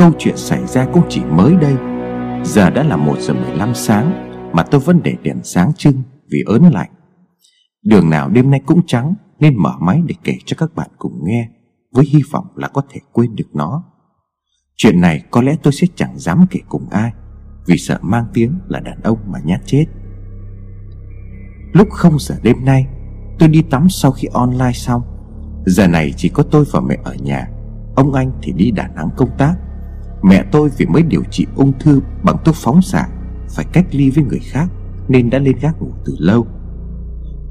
Câu chuyện xảy ra cũng chỉ mới đây. Giờ đã là 1 giờ 15 sáng, Mà tôi vẫn để đèn sáng trưng Vì ớn lạnh. Đường nào đêm nay cũng trắng, Nên mở máy để kể cho các bạn cùng nghe, Với hy vọng là có thể quên được nó. Chuyện này có lẽ tôi sẽ chẳng dám kể cùng ai, Vì sợ mang tiếng là đàn ông mà nhát chết. Lúc không giờ đêm nay, Tôi đi tắm sau khi online xong. Giờ này chỉ có tôi và mẹ ở nhà, Ông anh thì đi Đà Nẵng công tác. Mẹ tôi vì mới điều trị ung thư bằng thuốc phóng xạ, Phải cách ly với người khác Nên đã lên gác ngủ từ lâu.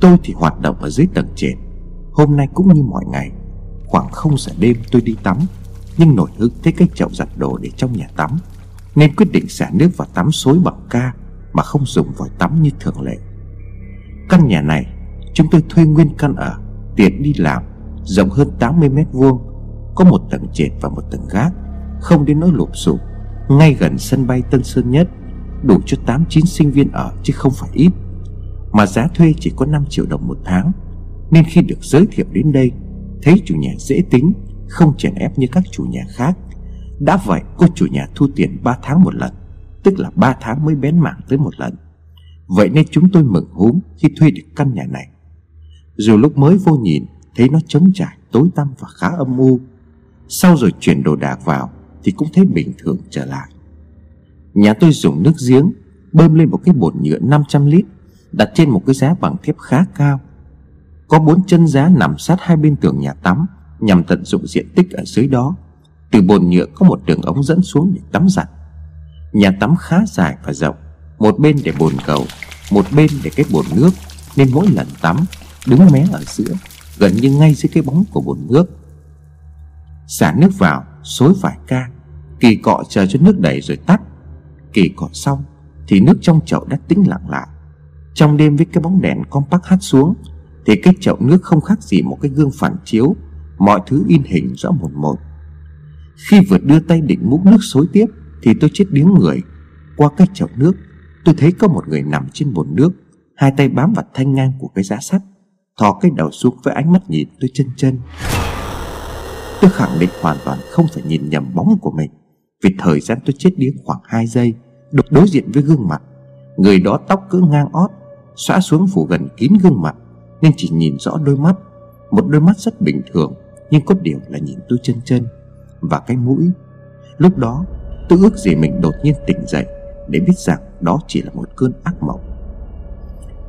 Tôi thì hoạt động ở dưới tầng trệt. Hôm nay cũng như mọi ngày, Khoảng không giờ đêm tôi đi tắm, Nhưng nổi hứng thấy cái chậu giặt đồ để trong nhà tắm, Nên quyết định xả nước vào tắm xối bằng ca Mà không dùng vòi tắm như thường lệ. Căn nhà này, Chúng tôi thuê nguyên căn ở, Tiện đi làm, Rộng hơn 80 mét vuông, Có một tầng trệt và một tầng gác không đến nỗi lụp sụp ngay gần sân bay Tân Sơn Nhất đủ cho 8 9 sinh viên ở chứ không phải ít. Mà giá thuê chỉ có 5 triệu đồng một tháng nên khi được giới thiệu đến đây thấy chủ nhà dễ tính, không chèn ép như các chủ nhà khác. Đã vậy cô chủ nhà thu tiền 3 tháng một lần, tức là 3 tháng mới bén mảng tới một lần. Vậy nên chúng tôi mừng húm khi thuê được căn nhà này. Dù lúc mới vô nhìn thấy nó trống trải, tối tăm và khá âm u. Sau rồi chuyển đồ đạc vào thì cũng thấy bình thường trở lại. Nhà tôi dùng nước giếng, Bơm lên một cái bồn nhựa 500 lít, Đặt trên một cái giá bằng thép khá cao. Có bốn chân giá nằm sát hai bên tường nhà tắm, Nhằm tận dụng diện tích ở dưới đó. Từ bồn nhựa có một đường ống dẫn xuống để tắm giặt. Nhà tắm khá dài và rộng, Một bên để bồn cầu, Một bên để cái bồn nước, Nên mỗi lần tắm Đứng mé ở giữa, Gần như ngay dưới cái bóng của bồn nước. Xả nước vào xối vài ca, Kỳ cọ chờ cho nước đầy rồi tắt. Kỳ cọ xong, Thì nước trong chậu đã tĩnh lặng lại. Trong đêm với cái bóng đèn compact hắt xuống, Thì cái chậu nước không khác gì một cái gương phản chiếu, Mọi thứ in hình rõ một một. Khi vừa đưa tay định múc nước xối tiếp, Thì tôi chết điếng người. Qua cái chậu nước, Tôi thấy có một người nằm trên bồn nước, Hai tay bám vào thanh ngang của cái giá sắt, Thò cái đầu xuống với ánh mắt nhìn tôi chân chân. Tôi khẳng định hoàn toàn không phải nhìn nhầm bóng của mình. Vì thời gian tôi chết điếng khoảng 2 giây, Được đối diện với gương mặt. Người đó tóc cỡ ngang ót Xóa xuống phủ gần kín gương mặt, Nên chỉ nhìn rõ đôi mắt. Một đôi mắt rất bình thường, Nhưng có điều là nhìn tôi chân chân Và cái mũi. Lúc đó, tôi ước gì mình đột nhiên tỉnh dậy Để biết rằng đó chỉ là một cơn ác mộng.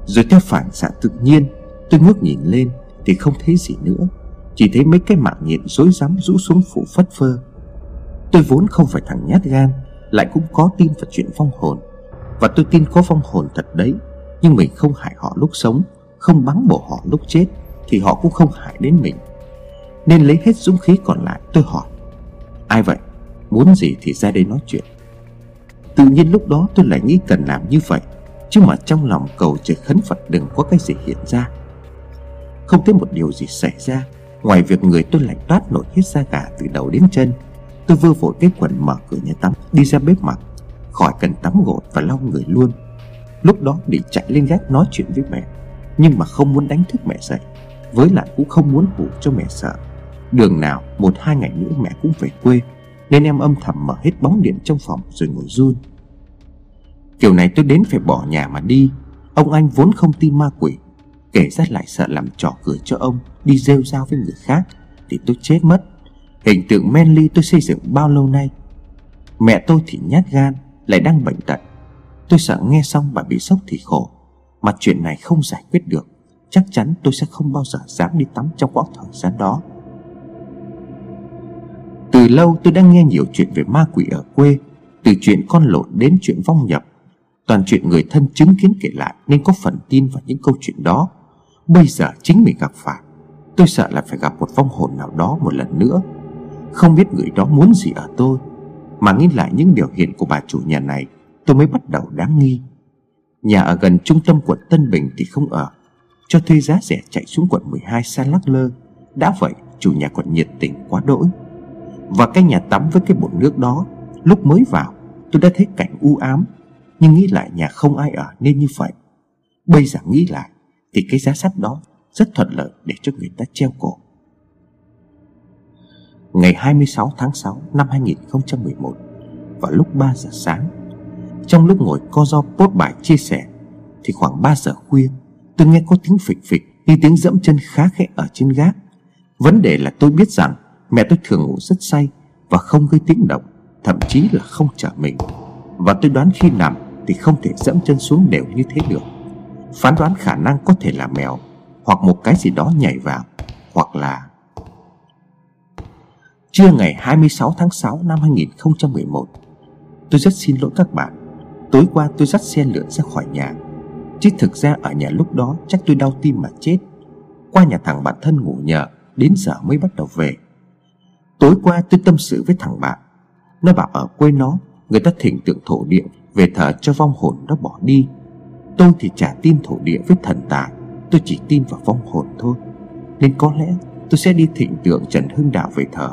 Rồi theo phản xạ tự nhiên, Tôi ngước nhìn lên Thì không thấy gì nữa chỉ thấy mấy cái mạng nhện rối rắm rũ xuống phủ phất phơ. Tôi vốn không phải thằng nhát gan, Lại cũng có tin vào chuyện phong hồn. Và tôi tin có phong hồn thật đấy, Nhưng mình không hại họ lúc sống, Không bắn bổ họ lúc chết, Thì họ cũng không hại đến mình. Nên lấy hết dũng khí còn lại, tôi hỏi, Ai vậy? Muốn gì thì ra đây nói chuyện. Tự nhiên lúc đó tôi lại nghĩ cần làm như vậy, Chứ mà trong lòng cầu trời khấn Phật đừng có cái gì hiện ra. Không thấy một điều gì xảy ra Ngoài việc người tôi lạnh toát nổi hết da gà từ đầu đến chân, Tôi vơ vội cái quần mở cửa nhà tắm, Đi ra bếp mặt Khỏi cần tắm gội và lau người luôn. Lúc đó định chạy lên gác nói chuyện với mẹ, Nhưng mà không muốn đánh thức mẹ dậy, Với lại cũng không muốn ngủ cho mẹ sợ. Đường nào một hai ngày nữa mẹ cũng về quê, Nên em âm thầm mở hết bóng điện trong phòng rồi ngồi run. Kiểu này tôi đến phải bỏ nhà mà đi, Ông anh vốn không tin ma quỷ Kể ra lại sợ làm trò cười cho ông, Đi rêu rao với người khác, Thì tôi chết mất. Hình tượng Manly tôi xây dựng bao lâu nay? Mẹ tôi thì nhát gan, Lại đang bệnh tật. Tôi sợ nghe xong bà bị sốc thì khổ. Mà chuyện này không giải quyết được, Chắc chắn tôi sẽ không bao giờ dám đi tắm trong quãng thời gian đó. Từ lâu tôi đã nghe nhiều chuyện về ma quỷ ở quê, Từ chuyện con lộn đến chuyện vong nhập. Toàn chuyện người thân chứng kiến kể lại Nên có phần tin vào những câu chuyện đó. Bây giờ chính mình gặp phải, Tôi sợ là phải gặp một vong hồn nào đó một lần nữa. Không biết người đó muốn gì ở tôi, Mà nghĩ lại những biểu hiện của bà chủ nhà này, Tôi mới bắt đầu đáng nghi. Nhà ở gần trung tâm quận Tân Bình thì không ở, Cho thuê giá rẻ chạy xuống quận 12 xa lắc lơ. Đã vậy, chủ nhà còn nhiệt tình quá đỗi. Và cái nhà tắm với cái bồn nước đó, Lúc mới vào, tôi đã thấy cảnh u ám, Nhưng nghĩ lại nhà không ai ở nên như vậy. Bây giờ nghĩ lại thì cái giá sắt đó rất thuận lợi để cho người ta treo cổ. Ngày 26 tháng 6 năm 2011 Vào lúc 3 giờ sáng, Trong lúc ngồi co do post bài chia sẻ, Thì khoảng 3 giờ khuya, Tôi nghe có tiếng phịch phịch Như tiếng dẫm chân khá khẽ ở trên gác. Vấn đề là tôi biết rằng Mẹ tôi thường ngủ rất say Và không gây tiếng động, Thậm chí là không trở mình. Và tôi đoán khi nằm Thì không thể dẫm chân xuống đều như thế được. Phán đoán khả năng có thể là mèo, Hoặc một cái gì đó nhảy vào, Hoặc là Trưa ngày 26 tháng 6 năm 2011 Tôi rất xin lỗi các bạn. Tối qua tôi dắt xe lượn ra khỏi nhà. Chứ thực ra ở nhà lúc đó chắc tôi đau tim mà chết. Qua nhà thằng bạn thân ngủ nhờ, Đến giờ mới bắt đầu về. Tối qua tôi tâm sự với thằng bạn. Nó bảo ở quê nó, Người ta thỉnh tượng thổ địa, Về thờ cho vong hồn nó bỏ đi. Tôi thì chả tin thổ địa với thần tài, Tôi chỉ tin vào vong hồn thôi. Nên có lẽ tôi sẽ đi thịnh tượng Trần Hưng Đạo về thờ,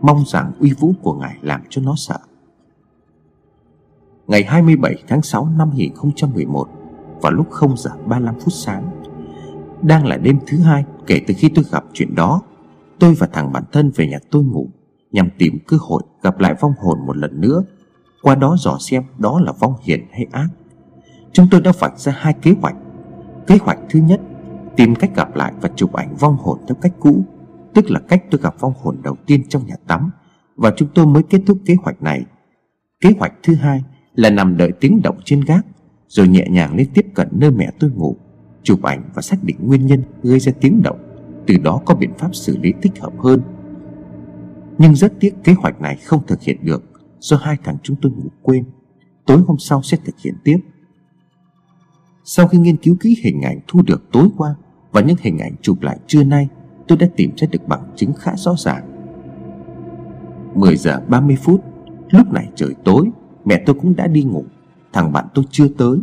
Mong rằng uy vũ của ngài làm cho nó sợ. Ngày 27 tháng 6 năm 2011 Vào lúc 0 giờ 35 phút sáng, Đang là đêm thứ hai kể từ khi tôi gặp chuyện đó, Tôi và thằng bạn thân về nhà tôi ngủ, Nhằm tìm cơ hội gặp lại vong hồn một lần nữa, Qua đó dò xem đó là vong hiền hay ác. Chúng tôi đã vạch ra hai kế hoạch. Kế hoạch thứ nhất, Tìm cách gặp lại và chụp ảnh vong hồn theo cách cũ, Tức là cách tôi gặp vong hồn đầu tiên trong nhà tắm, Và chúng tôi mới kết thúc kế hoạch này. Kế hoạch thứ hai là nằm đợi tiếng động trên gác, Rồi nhẹ nhàng lên tiếp cận nơi mẹ tôi ngủ, Chụp ảnh và xác định nguyên nhân gây ra tiếng động, Từ đó có biện pháp xử lý thích hợp hơn. Nhưng rất tiếc kế hoạch này không thực hiện được Do hai thằng chúng tôi ngủ quên. Tối hôm sau sẽ thực hiện tiếp. Sau khi nghiên cứu kỹ hình ảnh thu được tối qua Và những hình ảnh chụp lại trưa nay, Tôi đã tìm ra được bằng chứng khá rõ ràng. 10 giờ 30 phút, Lúc này trời tối, Mẹ tôi cũng đã đi ngủ. Thằng bạn tôi chưa tới.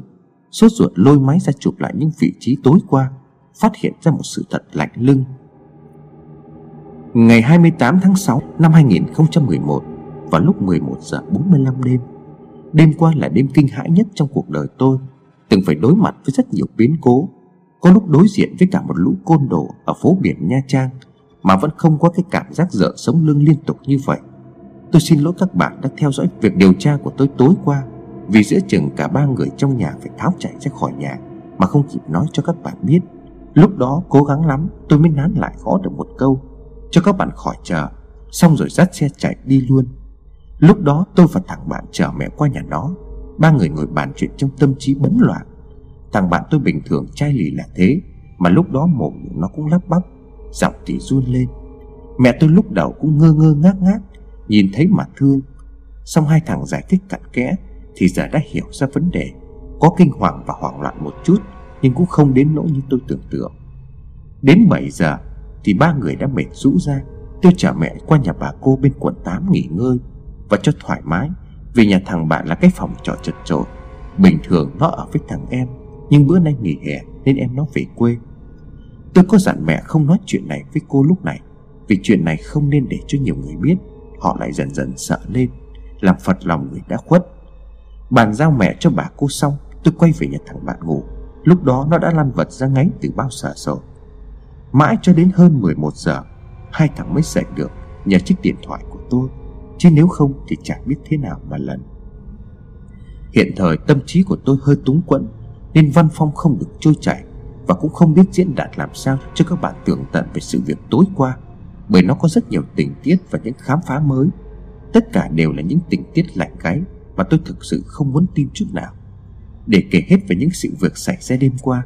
Sốt ruột lôi máy ra chụp lại những vị trí tối qua, Phát hiện ra một sự thật lạnh lưng. Ngày 28 tháng 6 năm 2011 Vào lúc 11 giờ 45 đêm Đêm qua là đêm kinh hãi nhất trong cuộc đời tôi. Từng phải đối mặt với rất nhiều biến cố. Có lúc đối diện với cả một lũ côn đồ Ở phố biển Nha Trang, Mà vẫn không có cái cảm giác dở sống lưng liên tục như vậy. Tôi xin lỗi các bạn đã theo dõi việc điều tra của tôi tối qua, Vì giữa chừng cả ba người trong nhà phải tháo chạy ra khỏi nhà Mà không kịp nói cho các bạn biết. Lúc đó cố gắng lắm, tôi mới nán lại gõ được một câu. Cho các bạn khỏi chờ, Xong rồi dắt xe chạy đi luôn. Lúc đó tôi và thằng bạn chở mẹ qua nhà nó. Ba người ngồi bàn chuyện trong tâm trí bấn loạn. Thằng bạn tôi bình thường chai lì là thế, Mà lúc đó mồm nó cũng lắp bắp, Giọng thì run lên. Mẹ tôi lúc đầu cũng ngơ ngơ ngác ngác, Nhìn thấy mà thương. Xong hai thằng giải thích cặn kẽ, Thì giờ đã hiểu ra vấn đề. Có kinh hoàng và hoảng loạn một chút, Nhưng cũng không đến nỗi như tôi tưởng tượng. Đến 7 giờ, Thì ba người đã mệt rũ ra. Tôi chở mẹ qua nhà bà cô bên quận 8 nghỉ ngơi Và cho thoải mái. Vì nhà thằng bạn là cái phòng trọ chật chội. Bình thường nó ở với thằng em, Nhưng bữa nay nghỉ hè Nên em nó về quê. Tôi có dặn mẹ không nói chuyện này với cô lúc này, Vì chuyện này không nên để cho nhiều người biết. Họ lại dần dần sợ lên, Làm phật lòng người đã khuất. Bàn giao mẹ cho bà cô xong, Tôi quay về nhà thằng bạn ngủ. Lúc đó nó đã lăn vật ra ngáy từ bao giờ rồi Mãi cho đến hơn 11 giờ, Hai thằng mới dậy được Nhờ chiếc điện thoại của tôi. Chứ nếu không thì chẳng biết thế nào mà lần Hiện thời tâm trí của tôi hơi túng quẫn, Nên văn phong không được trôi chảy Và cũng không biết diễn đạt làm sao Cho các bạn tưởng tận về sự việc tối qua, Bởi nó có rất nhiều tình tiết Và những khám phá mới. Tất cả đều là những tình tiết lạnh gáy Mà tôi thực sự không muốn tin chút nào. Để kể hết về những sự việc xảy ra đêm qua,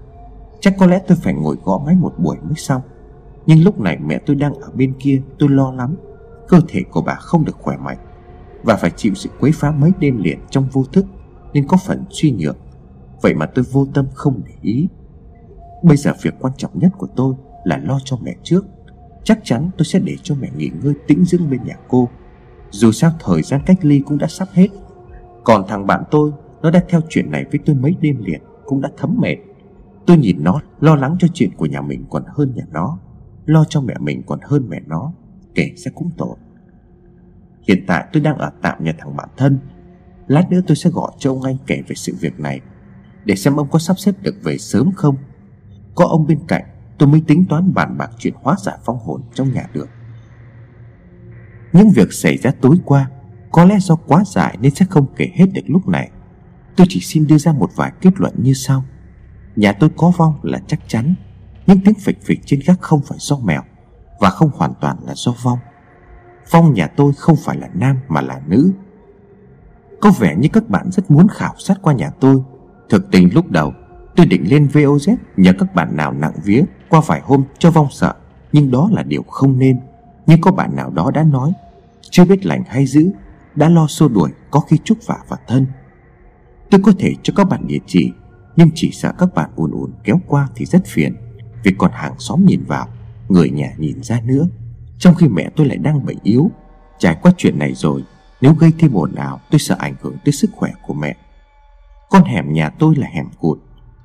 Chắc có lẽ tôi phải ngồi gõ máy một buổi mới xong. Nhưng lúc này mẹ tôi đang ở bên kia, Tôi lo lắm. Cơ thể của bà không được khỏe mạnh Và phải chịu sự quấy phá mấy đêm liền trong vô thức Nên có phần suy nhược. Vậy mà tôi vô tâm không để ý. Bây giờ việc quan trọng nhất của tôi Là lo cho mẹ trước. Chắc chắn tôi sẽ để cho mẹ nghỉ ngơi tĩnh dưỡng bên nhà cô. Dù sao thời gian cách ly cũng đã sắp hết. Còn thằng bạn tôi, Nó đã theo chuyện này với tôi mấy đêm liền, Cũng đã thấm mệt. Tôi nhìn nó, lo lắng cho chuyện của nhà mình còn hơn nhà nó, Lo cho mẹ mình còn hơn mẹ nó. Kể sẽ cũng tội. Hiện tại tôi đang ở tạm nhà thằng bạn thân. Lát nữa tôi sẽ gọi cho ông anh kể về sự việc này, Để xem ông có sắp xếp được về sớm không. Có ông bên cạnh, Tôi mới tính toán bàn bạc chuyện hóa giải phong hồn trong nhà được. Những việc xảy ra tối qua Có lẽ do quá dài nên sẽ không kể hết được lúc này. Tôi chỉ xin đưa ra một vài kết luận như sau. Nhà tôi có vong là chắc chắn, Nhưng tiếng phịch phịch trên gác không phải do mèo. Và không hoàn toàn là do vong Vong nhà tôi không phải là nam mà là nữ. Có vẻ như các bạn rất muốn khảo sát qua nhà tôi. Thực tình lúc đầu, Tôi định lên VOZ nhờ các bạn nào nặng vía Qua vài hôm cho vong sợ. Nhưng đó là điều không nên. Nhưng có bạn nào đó đã nói, Chưa biết lành hay dữ, Đã lo xua đuổi, có khi chúc vả vào thân. Tôi có thể cho các bạn địa chỉ, Nhưng chỉ sợ các bạn ùn ùn kéo qua thì rất phiền, Vì còn hàng xóm nhìn vào. Người nhà nhìn ra nữa. Trong khi mẹ tôi lại đang bệnh yếu. Trải qua chuyện này rồi, Nếu gây thêm ồn ào, tôi sợ ảnh hưởng tới sức khỏe của mẹ. Con hẻm nhà tôi là hẻm cụt.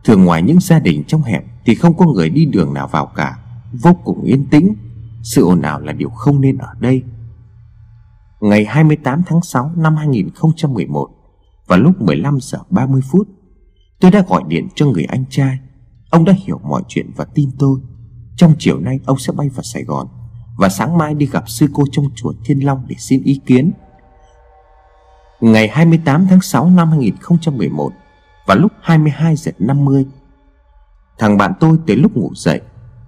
Thường ngoài những gia đình trong hẻm Thì không có người đi đường nào vào cả. Vô cùng yên tĩnh. Sự ồn ào là điều không nên ở đây. Ngày 28 tháng 6 năm 2011 Vào lúc 15 giờ 30 phút, Tôi đã gọi điện cho người anh trai. Ông đã hiểu mọi chuyện và tin tôi. Trong chiều nay, ông sẽ bay vào Sài Gòn Và sáng mai đi gặp sư cô trong chùa Thiên Long để xin ý kiến. Ngày 28 tháng 6 năm 2011 và lúc 22 giờ 50 Thằng bạn tôi tới lúc ngủ dậy,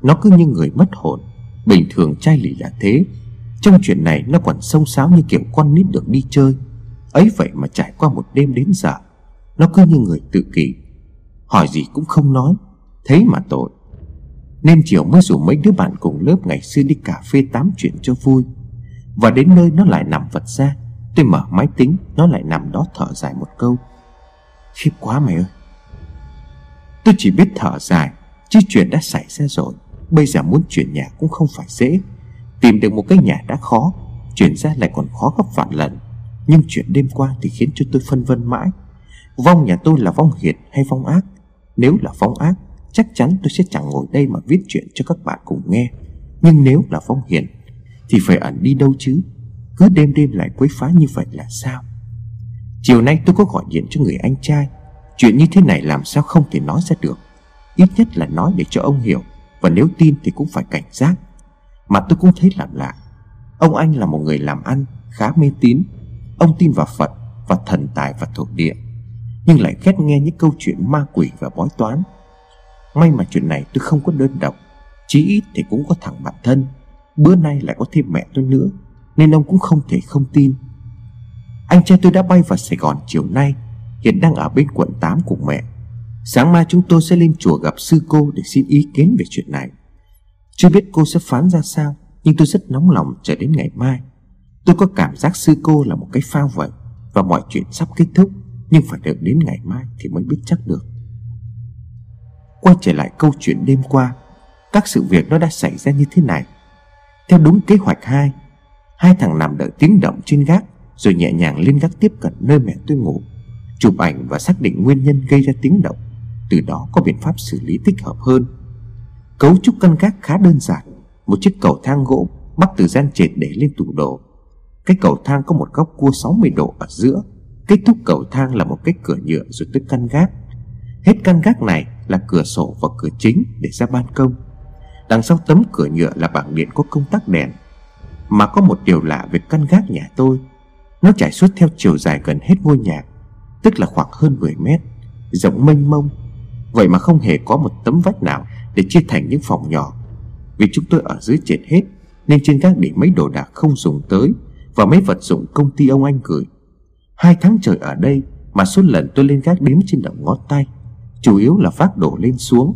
Nó cứ như người mất hồn. Bình thường trai lì là thế, Trong chuyện này nó còn sông sáo như kiểu con nít được đi chơi. Ấy vậy mà trải qua một đêm đến giờ, Nó cứ như người tự kỷ. Hỏi gì cũng không nói, Thế mà tội. Nên chiều mới rủ mấy đứa bạn cùng lớp ngày xưa đi cà phê tám chuyện cho vui. Và đến nơi nó lại nằm vật ra. Tôi mở máy tính, Nó lại nằm đó thở dài một câu. Khiếp quá mày ơi. Tôi chỉ biết thở dài, Chứ chuyện đã xảy ra rồi. Bây giờ muốn chuyển nhà cũng không phải dễ. Tìm được một cái nhà đã khó, Chuyển ra lại còn khó gấp vạn lần. Nhưng chuyện đêm qua thì khiến cho tôi phân vân mãi. Vong nhà tôi là vong hiệt hay vong ác? Nếu là vong ác Chắc chắn tôi sẽ chẳng ngồi đây mà viết chuyện cho các bạn cùng nghe. Nhưng nếu là phong hiền, Thì phải ẩn đi đâu chứ? Cứ đêm đêm lại quấy phá như vậy là sao? Chiều nay tôi có gọi điện cho người anh trai. Chuyện như thế này làm sao không thể nói ra được. Ít nhất là nói để cho ông hiểu. Và nếu tin thì cũng phải cảnh giác. Mà tôi cũng thấy làm lạ. Ông anh là một người làm ăn Khá mê tín. Ông tin vào Phật Và thần tài và thổ địa. Nhưng lại ghét nghe những câu chuyện ma quỷ và bói toán. May mà chuyện này tôi không có đơn độc, Chí ít thì cũng có thằng bạn thân. Bữa nay lại có thêm mẹ tôi nữa, Nên ông cũng không thể không tin. Anh trai tôi đã bay vào Sài Gòn chiều nay, Hiện đang ở bên quận 8 cùng mẹ. Sáng mai chúng tôi sẽ lên chùa gặp sư cô Để xin ý kiến về chuyện này. Chưa biết cô sẽ phán ra sao, Nhưng tôi rất nóng lòng chờ đến ngày mai. Tôi có cảm giác sư cô là một cái phao vậy Và mọi chuyện sắp kết thúc, Nhưng phải đợi đến ngày mai thì mới biết chắc được. Quay trở lại câu chuyện đêm qua Các sự việc nó đã xảy ra như thế này. Theo đúng kế hoạch hai, Hai thằng nằm đợi tiếng động trên gác Rồi nhẹ nhàng lên gác tiếp cận nơi mẹ tôi ngủ Chụp ảnh và xác định nguyên nhân gây ra tiếng động Từ đó có biện pháp xử lý thích hợp hơn. Cấu trúc căn gác khá đơn giản Một chiếc cầu thang gỗ bắt từ gian trệt để lên tủ đồ. Cái cầu thang có một góc cua 60 độ ở giữa Kết thúc cầu thang là một cái cửa nhựa rồi tới căn gác. Hết căn gác này là cửa sổ và cửa chính để ra ban công. Đằng sau tấm cửa nhựa là bảng điện có công tắc đèn. Mà có một điều lạ về căn gác nhà tôi. Nó trải suốt theo chiều dài gần hết ngôi nhà, Tức là khoảng hơn 10 mét, Rộng mênh mông. Vậy mà không hề có một tấm vách nào Để chia thành những phòng nhỏ. Vì chúng tôi ở dưới trệt hết, Nên trên gác để mấy đồ đạc không dùng tới Và mấy vật dụng công ty ông anh gửi. Hai tháng trời ở đây Mà số lần tôi lên gác đếm trên đầu ngón tay. Chủ yếu là vác đổ lên xuống.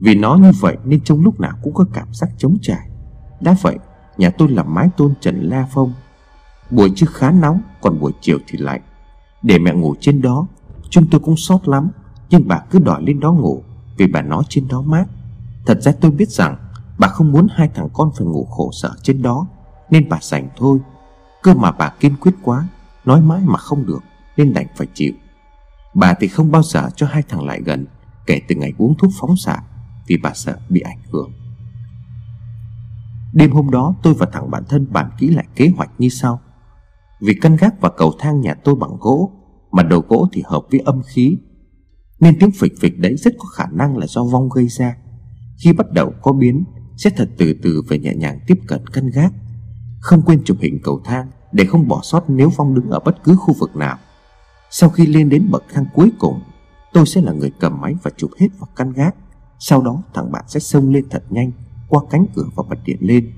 Vì nó như vậy nên trong lúc nào cũng có cảm giác chống trải. Đã vậy, Nhà tôi là mái tôn trần la phong. Buổi trưa khá nóng, Còn buổi chiều thì lạnh. Để mẹ ngủ trên đó, Chúng tôi cũng sót lắm. Nhưng bà cứ đòi lên đó ngủ, Vì bà nói trên đó mát. Thật ra tôi biết rằng, Bà không muốn hai thằng con phải ngủ khổ sở trên đó, Nên bà sành thôi. Cơ mà bà kiên quyết quá, Nói mãi mà không được, Nên đành phải chịu. Bà thì không bao giờ cho hai thằng lại gần, Kể từ ngày uống thuốc phóng xạ, Vì bà sợ bị ảnh hưởng. Đêm hôm đó, tôi và thằng bạn thân bàn kỹ lại kế hoạch như sau. Vì căn gác và cầu thang nhà tôi bằng gỗ, Mà đầu gỗ thì hợp với âm khí, Nên tiếng phịch phịch đấy rất có khả năng là do vong gây ra. Khi bắt đầu có biến, Sẽ thật từ từ và nhẹ nhàng tiếp cận căn gác. Không quên chụp hình cầu thang Để không bỏ sót nếu vong đứng ở bất cứ khu vực nào. Sau khi lên đến bậc thang cuối cùng, Tôi sẽ là người cầm máy và chụp hết vào căn gác. Sau đó, thằng bạn sẽ xông lên thật nhanh, qua cánh cửa và bật điện lên.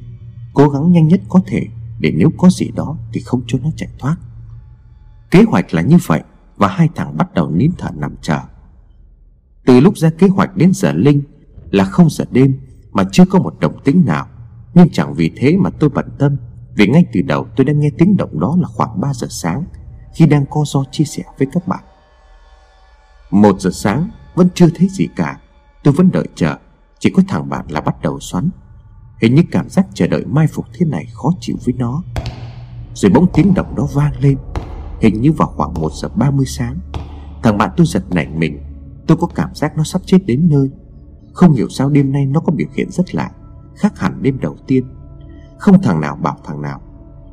Cố gắng nhanh nhất có thể, Để nếu có gì đó thì không cho nó chạy thoát. Kế hoạch là như vậy, Và hai thằng bắt đầu nín thở nằm chờ. Từ lúc ra kế hoạch đến giờ Linh, Là không giờ đêm, Mà chưa có một động tĩnh nào. Nhưng chẳng vì thế mà tôi bận tâm, Vì ngay từ đầu tôi đã nghe tiếng động đó là khoảng 3 giờ sáng. Khi đang co do chia sẻ với các bạn. Một giờ sáng, Vẫn chưa thấy gì cả. Tôi vẫn đợi chờ. Chỉ có thằng bạn là bắt đầu xoắn. Hình như cảm giác chờ đợi mai phục thế này khó chịu với nó. Rồi bỗng tiếng động đó vang lên. Hình như vào khoảng 1 giờ 30 sáng, Thằng bạn tôi giật nảy mình. Tôi có cảm giác nó sắp chết đến nơi. Không hiểu sao đêm nay nó có biểu hiện rất lạ, Khác hẳn đêm đầu tiên. Không thằng nào bảo thằng nào.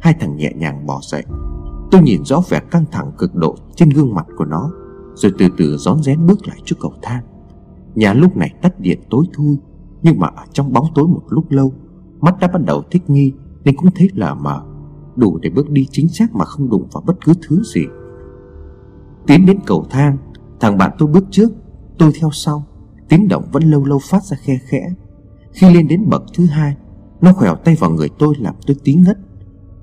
Hai thằng nhẹ nhàng bỏ dậy. Tôi nhìn rõ vẻ căng thẳng cực độ trên gương mặt của nó, Rồi từ từ rón rén bước lại trước cầu thang. Nhà lúc này tắt điện tối thui, Nhưng mà ở trong bóng tối một lúc lâu, Mắt đã bắt đầu thích nghi, Nên cũng thấy lờ mờ, Đủ để bước đi chính xác mà không đụng vào bất cứ thứ gì. Tiến đến cầu thang, Thằng bạn tôi bước trước, Tôi theo sau. Tiếng động vẫn lâu lâu phát ra khe khẽ. Khi lên đến bậc thứ hai, Nó khỏeo tay vào người tôi làm tôi tí ngất.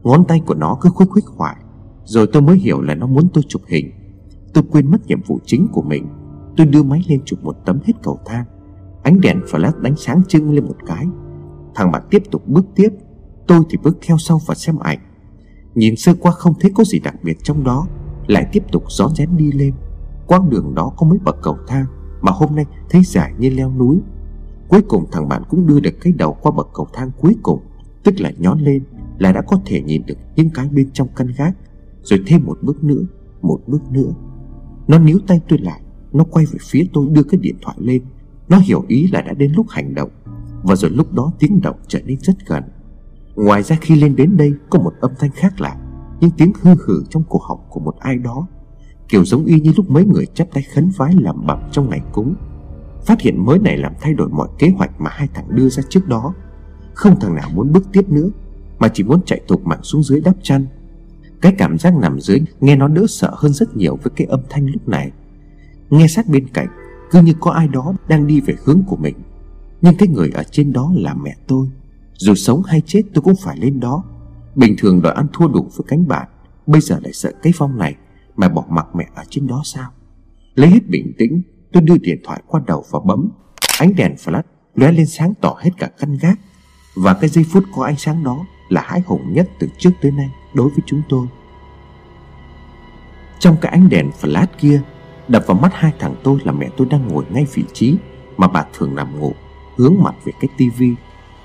Ngón tay của nó cứ khuếch khuếch hoài. Rồi tôi mới hiểu là nó muốn tôi chụp hình. Tôi quên mất nhiệm vụ chính của mình. Tôi đưa máy lên chụp một tấm hết cầu thang. Ánh đèn flash đánh sáng trưng lên một cái. Thằng bạn tiếp tục bước tiếp. Tôi thì bước theo sau và xem ảnh. Nhìn sơ qua không thấy có gì đặc biệt trong đó. Lại tiếp tục rón rén đi lên. Quãng đường đó có mấy bậc cầu thang Mà hôm nay thấy dài như leo núi. Cuối cùng thằng bạn cũng đưa được cái đầu qua bậc cầu thang cuối cùng, Tức là nhón lên, Là đã có thể nhìn được những cái bên trong căn gác. Rồi thêm một bước nữa, Một bước nữa. Nó níu tay tôi lại, nó quay về phía tôi, đưa cái điện thoại lên. Nó hiểu ý là đã đến lúc hành động. Và rồi lúc đó tiếng động trở nên rất gần. Ngoài ra khi lên đến đây, Có một âm thanh khác lạ, Những tiếng hư hử trong cổ họng của một ai đó. Kiểu giống y như lúc mấy người chắp tay khấn vái làm bẩm trong ngày cúng. Phát hiện mới này làm thay đổi mọi kế hoạch mà hai thằng đưa ra trước đó. Không thằng nào muốn bước tiếp nữa, Mà chỉ muốn chạy thục mạng xuống dưới đắp chăn. Cái cảm giác nằm dưới nghe nó đỡ sợ hơn rất nhiều với cái âm thanh lúc này. Nghe sát bên cạnh, Cứ như có ai đó đang đi về hướng của mình. Nhưng cái người ở trên đó là mẹ tôi. Dù sống hay chết tôi cũng phải lên đó. Bình thường đòi ăn thua đủ với cánh bạn, Bây giờ lại sợ cái phong này Mà bỏ mặc mẹ ở trên đó sao? Lấy hết bình tĩnh, Tôi đưa điện thoại qua đầu và bấm. Ánh đèn flash lóe lên sáng tỏ hết cả căn gác. Và cái giây phút có ánh sáng đó là hãi hùng nhất từ trước tới nay Đối với chúng tôi. Trong cái ánh đèn flash kia, Đập vào mắt hai thằng tôi là mẹ tôi đang ngồi ngay vị trí Mà bà thường nằm ngủ, Hướng mặt về cái tivi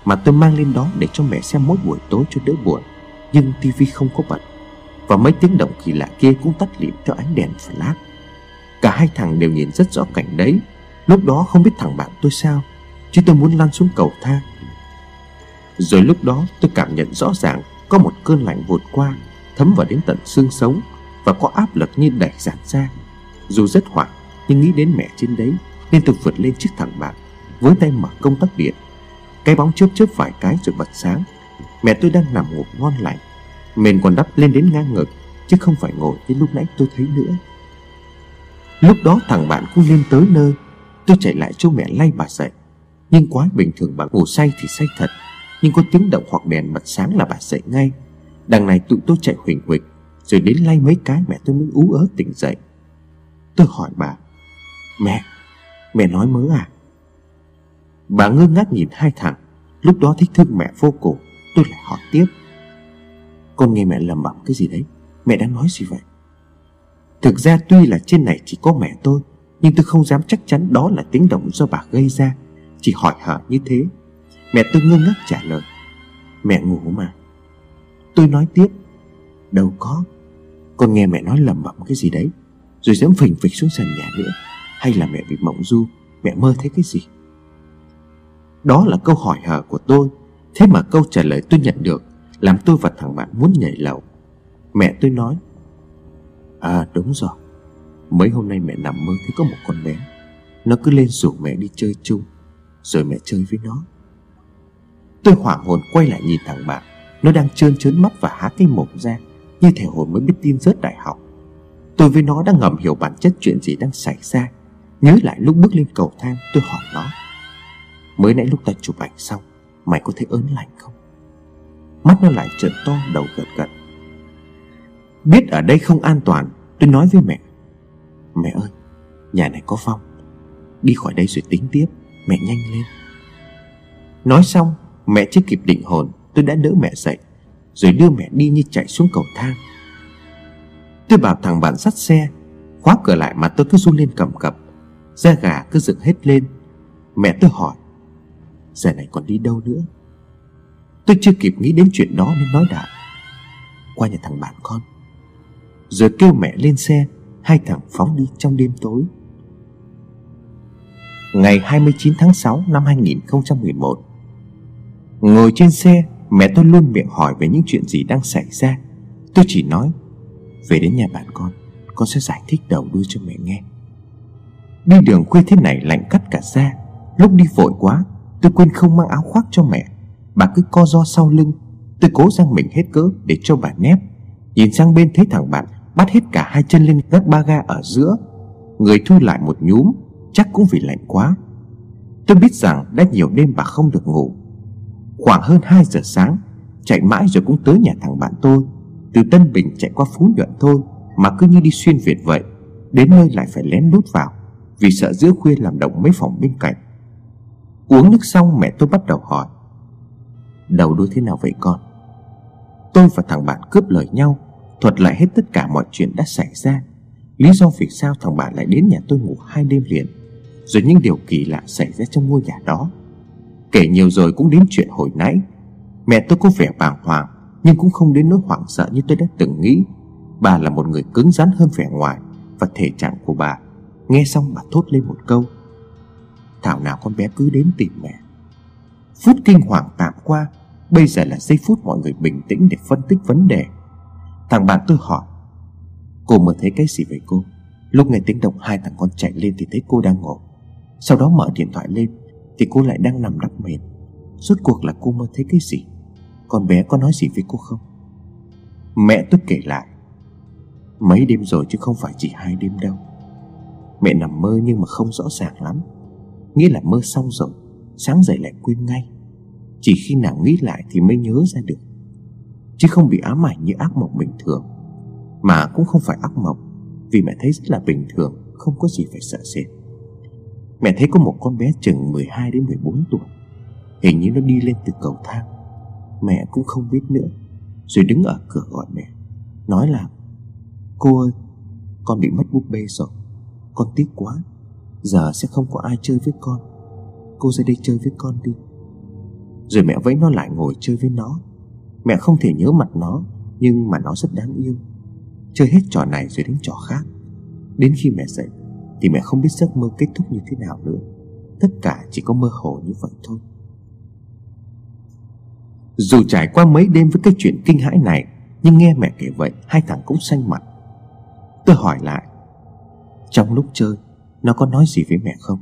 Mà tôi mang lên đó để cho mẹ xem mỗi buổi tối cho đỡ buồn. Nhưng tivi không có bật Và mấy tiếng động kỳ lạ kia cũng tắt lịm theo ánh đèn flash. Cả hai thằng đều nhìn rất rõ cảnh đấy. Lúc đó không biết thằng bạn tôi sao, Chứ tôi muốn lăn xuống cầu thang rồi lúc đó tôi cảm nhận rõ ràng Có một cơn lạnh vụt qua, Thấm vào đến tận xương sống Và có áp lực như đẩy giãn ra. Dù rất hoảng, Nhưng nghĩ đến mẹ trên đấy, Nên tôi vượt lên chiếc thẳng bạc Với tay mở công tắc điện. Cái bóng chớp chớp vài cái rồi bật sáng. Mẹ tôi đang nằm ngủ ngon lành, Mền còn đắp lên đến ngang ngực, Chứ không phải ngồi như lúc nãy tôi thấy nữa. Lúc đó thằng bạn cũng lên tới nơi, Tôi chạy lại chỗ mẹ lay bà dậy. Nhưng quá bình thường bà ngủ say thì say thật. Nhưng có tiếng động hoặc đèn bật sáng là bà dậy ngay. Đằng này tụi tôi chạy huỳnh huỳnh, Rồi đến lay mấy cái mẹ tôi mới ú ớ tỉnh dậy. Tôi hỏi bà, Mẹ Mẹ nói mớ à? Bà ngơ ngác nhìn hai thằng, Lúc đó thích thương mẹ vô cùng, Tôi lại hỏi tiếp, Con nghe mẹ lầm bẩm cái gì đấy? Mẹ đang nói gì vậy? Thực ra tuy là trên này chỉ có mẹ tôi, Nhưng tôi không dám chắc chắn đó là tiếng động do bà gây ra, Chỉ hỏi hả như thế. Mẹ tôi ngơ ngác trả lời. Mẹ ngủ mà. Tôi nói tiếp. Đâu có. Con nghe mẹ nói lầm bẩm cái gì đấy, Rồi dám phình phịch xuống sàn nhà nữa. Hay là mẹ bị mộng du, Mẹ mơ thấy cái gì? Đó là câu hỏi hờ của tôi. Thế mà câu trả lời tôi nhận được, Làm tôi và thằng bạn muốn nhảy lầu. Mẹ tôi nói À đúng rồi. Mấy hôm nay mẹ nằm mơ thấy có một con bé. Nó cứ lên rủ mẹ đi chơi chung, Rồi mẹ chơi với nó. Tôi hoảng hồn quay lại nhìn thằng bạn. Nó đang trơn trớn mắt và há cái mồm ra, Như thể hồi mới biết tin rớt đại học. Tôi với nó đang ngầm hiểu bản chất chuyện gì đang xảy ra. Nhớ lại lúc bước lên cầu thang, Tôi hỏi nó, Mới nãy lúc ta chụp ảnh xong, Mày có thấy ớn lạnh không? Mắt nó lại trợn to, đầu gật gật. Biết ở đây không an toàn, Tôi nói với mẹ. Mẹ ơi, Nhà này có phong. Đi khỏi đây rồi tính tiếp, Mẹ nhanh lên. Nói xong Mẹ chưa kịp định hồn, Tôi đã đỡ mẹ dậy, Rồi đưa mẹ đi như chạy xuống cầu thang. Tôi bảo thằng bạn sắt xe, Khóa cửa lại mà tôi cứ run lên cầm cập. Da gà cứ dựng hết lên. Mẹ tôi hỏi, Giờ này còn đi đâu nữa? Tôi chưa kịp nghĩ đến chuyện đó nên nói đại Qua nhà thằng bạn con. Rồi kêu mẹ lên xe, Hai thằng phóng đi trong đêm tối. Ngày 29 tháng 6 năm 2011 Ngồi trên xe, Mẹ tôi luôn miệng hỏi về những chuyện gì đang xảy ra. Tôi chỉ nói, Về đến nhà bạn con Con sẽ giải thích đầu đuôi cho mẹ nghe. Đi đường khuya thế này lạnh cắt cả da. Lúc đi vội quá, Tôi quên không mang áo khoác cho mẹ. Bà cứ co do sau lưng. Tôi cố răng mình hết cỡ để cho bà nép. Nhìn sang bên thấy thằng bạn Bắt hết cả hai chân lên gác ba ga ở giữa. Người thu lại một nhúm, Chắc cũng vì lạnh quá. Tôi biết rằng đã nhiều đêm bà không được ngủ. Khoảng hơn 2 giờ sáng, Chạy mãi rồi cũng tới nhà thằng bạn tôi. Từ Tân Bình chạy qua Phú Nhuận thôi, Mà cứ như đi xuyên Việt vậy, Đến nơi lại phải lén lút vào, Vì sợ giữa khuya làm động mấy phòng bên cạnh. Uống nước xong mẹ tôi bắt đầu hỏi, Đầu đuôi thế nào vậy con? Tôi và thằng bạn cướp lời nhau, Thuật lại hết tất cả mọi chuyện đã xảy ra. Lý do vì sao thằng bạn lại đến nhà tôi ngủ hai đêm liền, Rồi những điều kỳ lạ xảy ra trong ngôi nhà đó. Kể nhiều rồi cũng đến chuyện hồi nãy. Mẹ tôi có vẻ bàng hoàng, Nhưng cũng không đến nỗi hoảng sợ như tôi đã từng nghĩ. Bà là một người cứng rắn hơn vẻ ngoài Và thể trạng của bà. Nghe xong bà thốt lên một câu, Thảo nào con bé cứ đến tìm mẹ. Phút kinh hoàng tạm qua, Bây giờ là giây phút mọi người bình tĩnh để phân tích vấn đề. Thằng bạn tôi hỏi, Cô mới thấy cái gì vậy cô? Lúc nghe tiếng động, hai thằng con chạy lên thì thấy cô đang ngủ. Sau đó mở điện thoại lên. Thì cô lại đang nằm đắp mệt Rốt cuộc là cô mơ thấy cái gì? Con bé có nói gì với cô không? Mẹ tôi kể lại. Mấy đêm rồi chứ không phải chỉ hai đêm đâu. Mẹ nằm mơ nhưng mà không rõ ràng lắm. Nghĩa là mơ xong rồi, Sáng dậy lại quên ngay. Chỉ khi nào nghĩ lại thì mới nhớ ra được. Chứ không bị ám ảnh như ác mộng bình thường. Mà cũng không phải ác mộng, Vì mẹ thấy rất là bình thường, Không có gì phải sợ sệt. Mẹ thấy có một con bé chừng 12 đến 14 tuổi. Hình như nó đi lên từ cầu thang. Mẹ cũng không biết nữa, Rồi đứng ở cửa gọi mẹ, Nói là, Cô ơi, Con bị mất búp bê rồi, Con tiếc quá, Giờ sẽ không có ai chơi với con, Cô ra đây chơi với con đi. Rồi mẹ vẫy nó lại ngồi chơi với nó. Mẹ không thể nhớ mặt nó, Nhưng mà nó rất đáng yêu. Chơi hết trò này rồi đến trò khác. Đến khi mẹ dậy thì mẹ không biết giấc mơ kết thúc như thế nào nữa. Tất cả chỉ có mơ hồ như vậy thôi. Dù trải qua mấy đêm với cái chuyện kinh hãi này, Nhưng nghe mẹ kể vậy, Hai thằng cũng xanh mặt. Tôi hỏi lại, Trong lúc chơi, Nó có nói gì với mẹ không?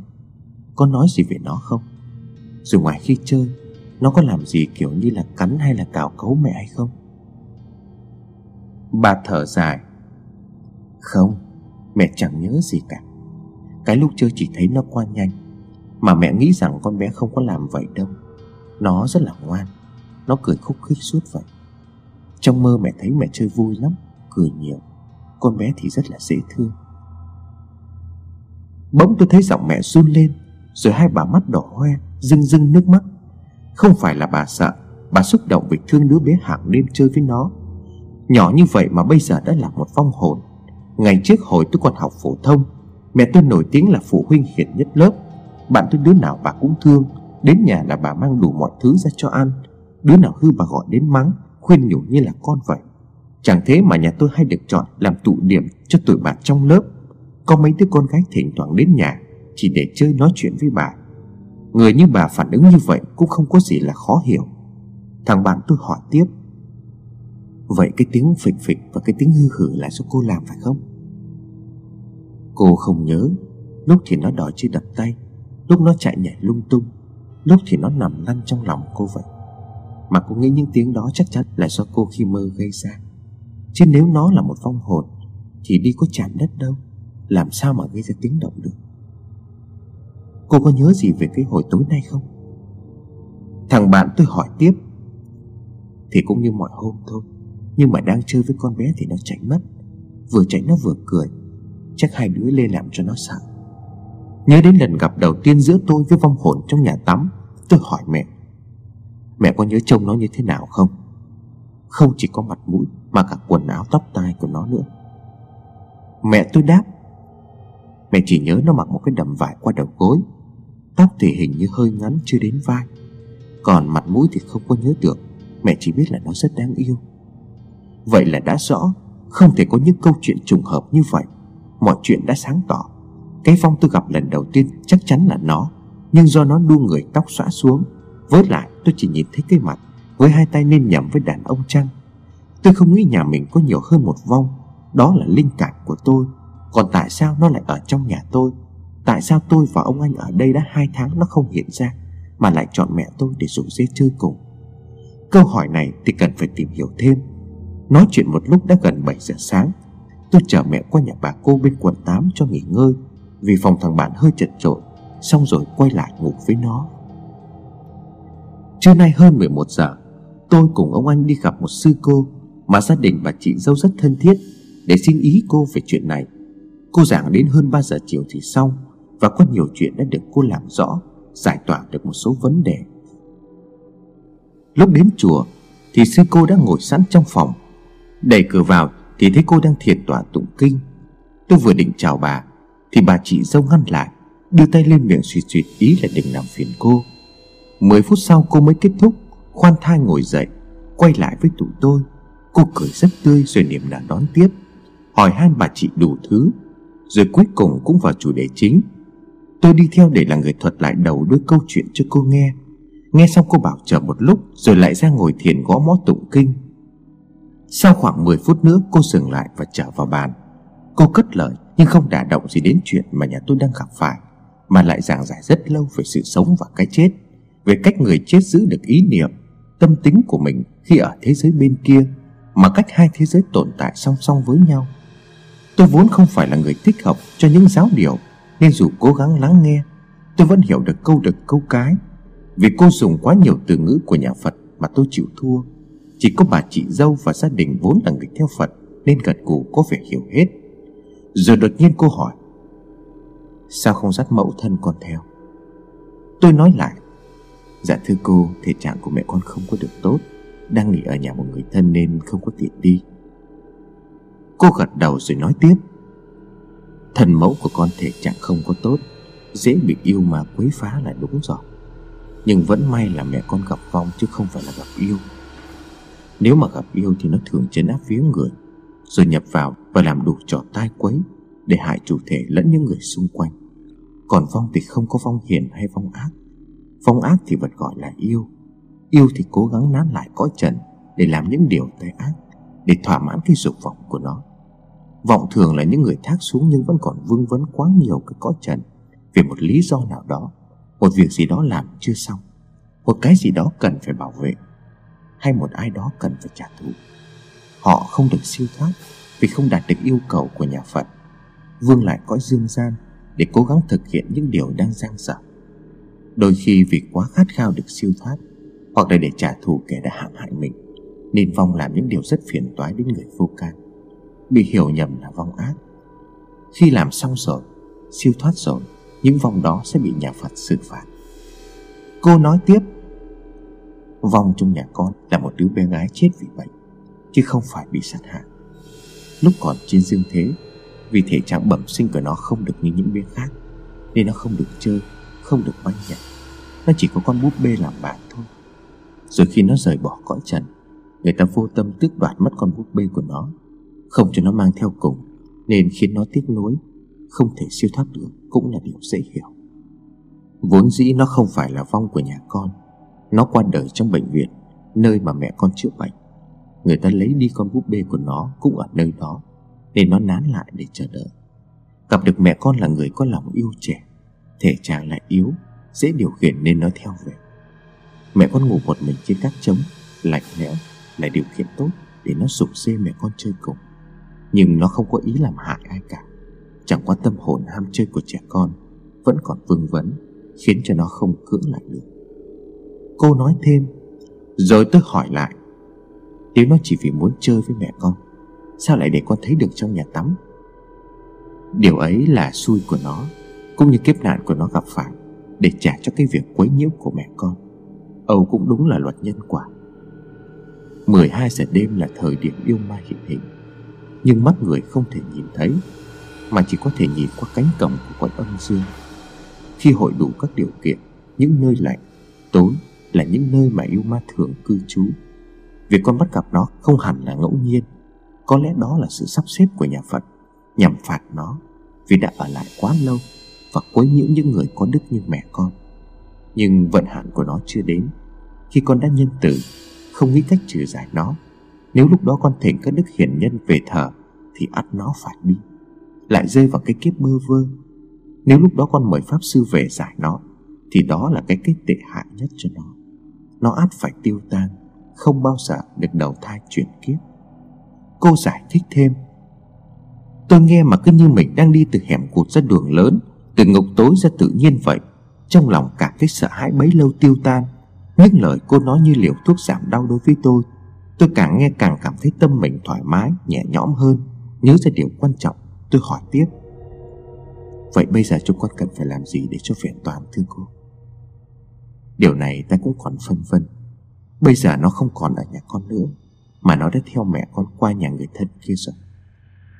Có nói gì về nó không? Rồi ngoài khi chơi, Nó có làm gì kiểu như là cắn hay là cào cấu mẹ hay không? Bà thở dài, Không, Mẹ chẳng nhớ gì cả. Cái lúc chơi chỉ thấy nó qua nhanh, Mà mẹ nghĩ rằng con bé không có làm vậy đâu. Nó rất là ngoan, Nó cười khúc khích suốt vậy. Trong mơ mẹ thấy mẹ chơi vui lắm, Cười nhiều, Con bé thì rất là dễ thương. Bỗng tôi thấy giọng mẹ run lên, Rồi hai bà mắt đỏ hoe, Rưng rưng nước mắt. Không phải là bà sợ, Bà xúc động vì thương đứa bé hàng đêm chơi với nó. Nhỏ như vậy mà bây giờ đã là một vong hồn. Ngày trước hồi tôi còn học phổ thông Mẹ tôi nổi tiếng là phụ huynh hiền nhất lớp. Bạn tôi đứa nào bà cũng thương. Đến nhà là bà mang đủ mọi thứ ra cho ăn. Đứa nào hư bà gọi đến mắng, Khuyên nhủ như là con vậy. Chẳng thế mà nhà tôi hay được chọn làm tụ điểm cho tụi bạn trong lớp. Có mấy đứa con gái thỉnh thoảng đến nhà, Chỉ để chơi nói chuyện với bà. Người như bà phản ứng như vậy cũng không có gì là khó hiểu. Thằng bạn tôi hỏi tiếp. Vậy cái tiếng phịch phịch và cái tiếng hư hử là do cô làm phải không? Cô không nhớ. Lúc thì nó đòi chơi đập tay. Lúc nó chạy nhảy lung tung. Lúc thì nó nằm lăn trong lòng cô vậy. Mà cô nghĩ những tiếng đó chắc chắn là do cô khi mơ gây ra. Chứ nếu nó là một phong hồn, Thì đi có chạm đất đâu. Làm sao mà gây ra tiếng động được? Cô có nhớ gì về cái hồi tối nay không? Thằng bạn tôi hỏi tiếp. Thì cũng như mọi hôm thôi. Nhưng mà đang chơi với con bé thì nó chạy mất. Vừa chạy nó vừa cười. Chắc hai đứa lên làm cho nó sợ. Nhớ đến lần gặp đầu tiên giữa tôi với vong hồn trong nhà tắm, Tôi hỏi mẹ. Mẹ có nhớ trông nó như thế nào không? Không chỉ có mặt mũi, Mà cả quần áo tóc tai của nó nữa. Mẹ tôi đáp. Mẹ chỉ nhớ nó mặc một cái đầm vải qua đầu gối. Tóc thì hình như hơi ngắn chưa đến vai. Còn mặt mũi thì không có nhớ được. Mẹ chỉ biết là nó rất đáng yêu. Vậy là đã rõ, Không thể có những câu chuyện trùng hợp như vậy. Mọi chuyện đã sáng tỏ. Cái phong tôi gặp lần đầu tiên chắc chắn là nó, Nhưng do nó đu người tóc xõa xuống. Với lại, tôi chỉ nhìn thấy cái mặt, Với hai tay nên nhầm với đàn ông trăng Tôi không nghĩ nhà mình có nhiều hơn một vong. Đó là linh cảm của tôi. Còn tại sao nó lại ở trong nhà tôi? Tại sao tôi và ông anh ở đây đã hai tháng nó không hiện ra, Mà lại chọn mẹ tôi để rủ dê chơi cùng? Câu hỏi này thì cần phải tìm hiểu thêm. Nói chuyện một lúc đã gần 7 giờ sáng Tôi chở mẹ qua nhà bà cô bên quận 8 cho nghỉ ngơi, Vì phòng thằng bạn hơi chật trội Xong rồi quay lại ngủ với nó. Trưa nay hơn 11 giờ, Tôi cùng ông anh đi gặp một sư cô Mà gia đình bà chị dâu rất thân thiết Để xin ý cô về chuyện này. Cô giảng đến hơn 3 giờ chiều thì xong Và có nhiều chuyện đã được cô làm rõ, Giải tỏa được một số vấn đề. Lúc đến chùa Thì sư cô đã ngồi sẵn trong phòng, Đẩy cửa vào thì thấy cô đang thiền tỏa tụng kinh. Tôi vừa định chào bà, Thì bà chị dâu ngăn lại, Đưa tay lên miệng suy suy ý là đừng làm phiền cô. Mười phút sau cô mới kết thúc, Khoan thai ngồi dậy, Quay lại với tụi tôi. Cô cười rất tươi rồi niềm nở đón tiếp, Hỏi han bà chị đủ thứ, Rồi cuối cùng cũng vào chủ đề chính. Tôi đi theo để là người thuật lại đầu đuôi câu chuyện cho cô nghe. Nghe xong cô bảo chờ một lúc, Rồi lại ra ngồi thiền gõ mõ tụng kinh sau khoảng 10 phút nữa, cô dừng lại và trở vào bàn. Cô cất lời, nhưng không đả động gì đến chuyện mà nhà tôi đang gặp phải, Mà lại giảng giải rất lâu về sự sống và cái chết, Về cách người chết giữ được ý niệm, Tâm tính của mình khi ở thế giới bên kia, Mà cách hai thế giới tồn tại song song với nhau. Tôi vốn không phải là người thích hợp cho những giáo điều, Nên dù cố gắng lắng nghe, Tôi vẫn hiểu được câu được câu cái, Vì cô dùng quá nhiều từ ngữ của nhà Phật Mà tôi chịu thua chỉ có bà chị dâu và gia đình vốn là người theo Phật Nên gật gù có vẻ hiểu hết. Rồi đột nhiên cô hỏi, Sao không dắt mẫu thân con theo? Tôi nói lại Dạ thưa cô, Thể trạng của mẹ con không có được tốt, Đang nghỉ ở nhà một người thân nên không có tiện đi. Cô gật đầu rồi nói tiếp, Thần mẫu của con thể trạng không có tốt, Dễ bị yêu mà quấy phá là đúng rồi. Nhưng vẫn may là mẹ con gặp vong chứ không phải là gặp yêu nếu mà gặp yêu thì nó thường chấn áp phía người, Rồi nhập vào và làm đủ trò tai quấy Để hại chủ thể lẫn những người xung quanh. Còn vong thì không có vong hiền hay vong ác. Vong ác thì vật gọi là yêu. Yêu thì cố gắng nán lại cõi trần Để làm những điều tai ác, Để thỏa mãn cái dục vọng của nó. Vọng thường là những người thác xuống Nhưng vẫn còn vương vấn quá nhiều cái cõi trần. Vì một lý do nào đó, Một việc gì đó làm chưa xong, Một cái gì đó cần phải bảo vệ hay một ai đó cần phải trả thù. Họ không được siêu thoát vì không đạt được yêu cầu của nhà phật. Vương lại cõi dương gian Để cố gắng thực hiện những điều đang giang dở. Đôi khi vì quá khát khao được siêu thoát Hoặc là để trả thù kẻ đã hãm hại mình, Nên vong làm những điều rất phiền toái đến người vô can. Bị hiểu nhầm là vong ác. Khi làm xong rồi, Siêu thoát rồi, Những vong đó sẽ bị nhà Phật xử phạt. Cô nói tiếp Vong trong nhà con là một đứa bé gái chết vì bệnh, Chứ không phải bị sát hại. Lúc còn trên dương thế, Vì thể trạng bẩm sinh của nó không được như những bé khác, Nên nó không được chơi, Không được bay nhảy. Nó chỉ có con búp bê làm bạn thôi. Rồi khi nó rời bỏ cõi trần, Người ta vô tâm tước đoạt mất con búp bê của nó, Không cho nó mang theo cùng, Nên khiến nó tiếc nuối, Không thể siêu thoát được Cũng là điều dễ hiểu. Vốn dĩ nó không phải là vong của nhà con nó qua đời trong bệnh viện, Nơi mà mẹ con chữa bệnh. Người ta lấy đi con búp bê của nó Cũng ở nơi đó Nên nó nán lại để chờ đợi. Gặp được mẹ con là người có lòng yêu trẻ, Thể trạng lại yếu, Dễ điều khiển nên nó theo về. Mẹ con ngủ một mình trên các trống, Lạnh lẽo lại điều khiển tốt Để nó sụp xê mẹ con chơi cùng. Nhưng nó không có ý làm hại ai cả, Chẳng qua tâm hồn ham chơi của trẻ con Vẫn còn vương vấn, Khiến cho nó không cưỡng lại được. Cô nói thêm. Rồi tôi hỏi lại. Nếu nó chỉ vì muốn chơi với mẹ con. Sao lại để con thấy được trong nhà tắm? Điều ấy là xui của nó, Cũng như kiếp nạn của nó gặp phải, Để trả cho cái việc quấy nhiễu của mẹ con. Âu cũng đúng là luật nhân quả. 12 giờ đêm là thời điểm yêu ma hiện hình. Nhưng mắt người không thể nhìn thấy, Mà chỉ có thể nhìn qua cánh cổng của quận âm dương. Khi hội đủ các điều kiện, Những nơi lạnh, Tối là những nơi mà yêu ma thường cư trú. Việc con bắt gặp nó không hẳn là ngẫu nhiên, Có lẽ đó là sự sắp xếp của nhà Phật, Nhằm phạt nó Vì đã ở lại quá lâu Và quấy nhiễu những người có đức như mẹ con. Nhưng vận hạn của nó chưa đến. Khi con đã nhân từ, Không nghĩ cách trừ giải nó. Nếu lúc đó con thỉnh các đức hiển nhân về thờ, Thì ắt nó phải đi, Lại rơi vào cái kiếp bơ vơ. Nếu lúc đó con mời Pháp Sư về giải nó, Thì đó là cái kết tệ hại nhất cho nó. Nó át phải tiêu tan không bao giờ được đầu thai chuyển kiếp. Cô giải thích thêm. Tôi nghe mà cứ như mình đang đi từ hẻm cụt ra đường lớn Từ ngục tối ra tự nhiên vậy. Trong lòng cảm thấy sợ hãi bấy lâu tiêu tan. Những lời cô nói như liều thuốc giảm đau đối với tôi. Tôi càng nghe càng cảm thấy tâm mình thoải mái, nhẹ nhõm hơn. Nhớ ra điều quan trọng Tôi hỏi tiếp. Vậy bây giờ chúng con cần phải làm gì để cho vẹn toàn thưa cô? Điều này ta cũng còn phân vân. Bây giờ nó không còn ở nhà con nữa, Mà nó đã theo mẹ con qua nhà người thân kia rồi.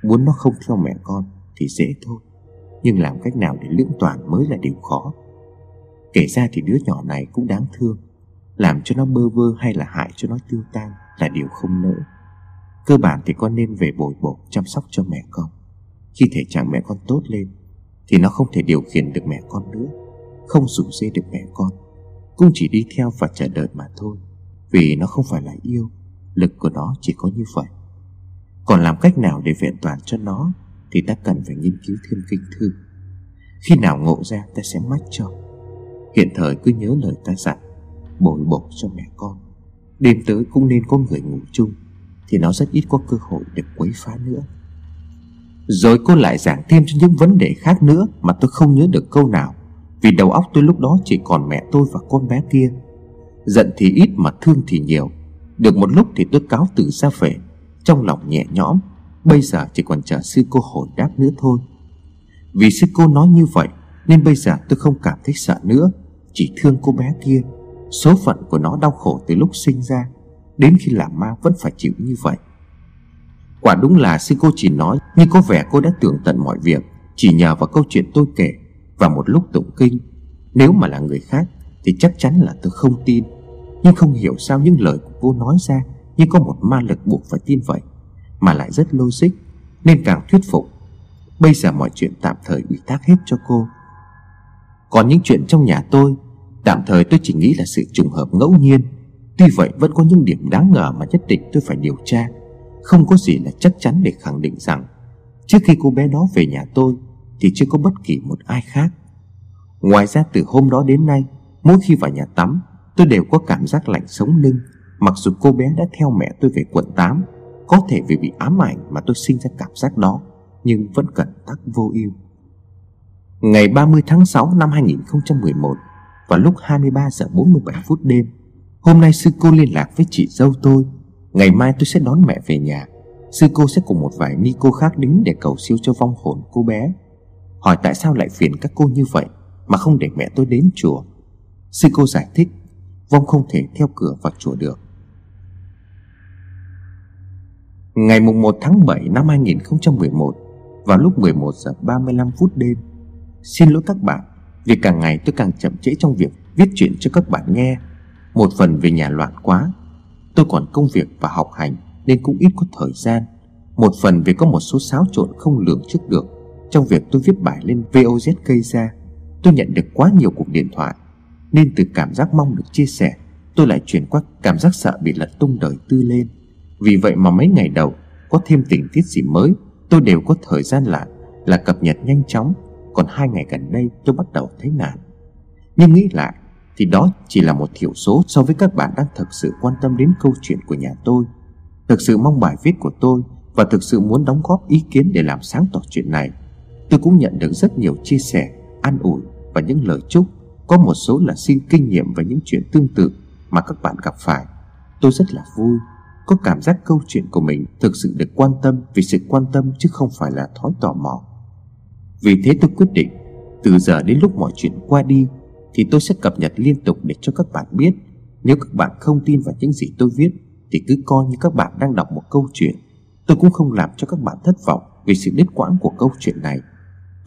Muốn nó không theo mẹ con Thì dễ thôi, Nhưng làm cách nào để lưỡng toàn mới là điều khó. Kể ra thì đứa nhỏ này cũng đáng thương, Làm cho nó bơ vơ hay là hại cho nó tiêu tan Là điều không nỡ. Cơ bản thì con nên về bồi bổ, Chăm sóc cho mẹ con. Khi thể trạng mẹ con tốt lên, Thì nó không thể điều khiển được mẹ con nữa, Không rủ dê được mẹ con. Cũng chỉ đi theo và chờ đợi mà thôi, vì nó không phải là yêu, Lực của nó chỉ có như vậy. Còn làm cách nào để vẹn toàn cho nó Thì ta cần phải nghiên cứu thêm kinh thư. Khi nào ngộ ra ta sẽ mách cho. Hiện thời cứ nhớ lời ta dặn, Bồi bổ cho mẹ con. Đêm tới cũng nên có người ngủ chung, Thì nó rất ít có cơ hội được quấy phá nữa. Rồi cô lại giảng thêm cho những vấn đề khác nữa Mà tôi không nhớ được câu nào. Vì đầu óc tôi lúc đó chỉ còn mẹ tôi và con bé kia. Giận thì ít mà thương thì nhiều. Được một lúc thì tôi cáo từ ra về. Trong lòng nhẹ nhõm, Bây giờ chỉ còn chờ sư cô hồi đáp nữa thôi. Vì sư cô nói như vậy, Nên bây giờ tôi không cảm thấy sợ nữa. Chỉ thương cô bé kia. Số phận của nó đau khổ từ lúc sinh ra, Đến khi làm ma vẫn phải chịu như vậy. Quả đúng là sư cô chỉ nói Nhưng có vẻ cô đã tưởng tận mọi việc, Chỉ nhờ vào câu chuyện tôi kể. Và một lúc tụng kinh, Nếu mà là người khác Thì chắc chắn là tôi không tin. Nhưng không hiểu sao những lời của cô nói ra Như có một ma lực buộc phải tin vậy, Mà lại rất logic, Nên càng thuyết phục. Bây giờ mọi chuyện tạm thời ủy thác hết cho cô. Còn những chuyện trong nhà tôi, Tạm thời tôi chỉ nghĩ là sự trùng hợp ngẫu nhiên. Tuy vậy vẫn có những điểm đáng ngờ mà nhất định tôi phải điều tra. Không có gì là chắc chắn để khẳng định rằng, Trước khi cô bé đó về nhà tôi thì chưa có bất kỳ một ai khác. Ngoài ra, từ hôm đó đến nay, Mỗi khi vào nhà tắm, Tôi đều có cảm giác lạnh sống lưng. Mặc dù cô bé đã theo mẹ tôi về quận 8 Có thể vì bị ám ảnh mà tôi sinh ra cảm giác đó, Nhưng vẫn cẩn tắc vô ưu. Ngày 30 tháng 6 năm 2011 Vào lúc 23 giờ 47 phút đêm, Hôm nay sư cô liên lạc với chị dâu tôi. Ngày mai tôi sẽ đón mẹ về nhà. Sư cô sẽ cùng một vài ni cô khác đến để cầu siêu cho vong hồn cô bé. Hỏi tại sao lại phiền các cô như vậy Mà không để mẹ tôi đến chùa? Sư cô giải thích, Vong không thể theo cửa vào chùa được. Ngày mùng 1 tháng 7 năm 2011 Vào lúc 11 giờ 35 phút đêm, Xin lỗi các bạn Vì càng ngày tôi càng chậm trễ trong việc viết chuyện cho các bạn nghe. Một phần vì nhà loạn quá, Tôi còn công việc và học hành Nên cũng ít có thời gian. Một phần vì có một số xáo trộn không lường trước được. Trong việc tôi viết bài lên VOZ gây ra, Tôi nhận được quá nhiều cuộc điện thoại, Nên từ cảm giác mong được chia sẻ, Tôi lại chuyển qua cảm giác sợ bị lật tung đời tư lên. Vì vậy mà mấy ngày đầu, Có thêm tình tiết gì mới, Tôi đều có thời gian lại, Là cập nhật nhanh chóng. Còn hai ngày gần đây, tôi bắt đầu thấy nản. Nhưng nghĩ lại, Thì đó chỉ là một thiểu số So với các bạn đang thực sự quan tâm đến câu chuyện của nhà tôi. Thực sự mong bài viết của tôi Và thực sự muốn đóng góp ý kiến để làm sáng tỏ chuyện này Tôi cũng nhận được rất nhiều chia sẻ, An ủi và những lời chúc. Có một số là xin kinh nghiệm về những chuyện tương tự Mà các bạn gặp phải. Tôi rất là vui. Có cảm giác câu chuyện của mình thực sự được quan tâm Vì sự quan tâm chứ không phải là thói tò mò. Vì thế tôi quyết định, Từ giờ đến lúc mọi chuyện qua đi, Thì tôi sẽ cập nhật liên tục để cho các bạn biết. Nếu các bạn không tin vào những gì tôi viết, Thì cứ coi như các bạn đang đọc một câu chuyện. Tôi cũng không làm cho các bạn thất vọng Vì sự đứt quãng của câu chuyện này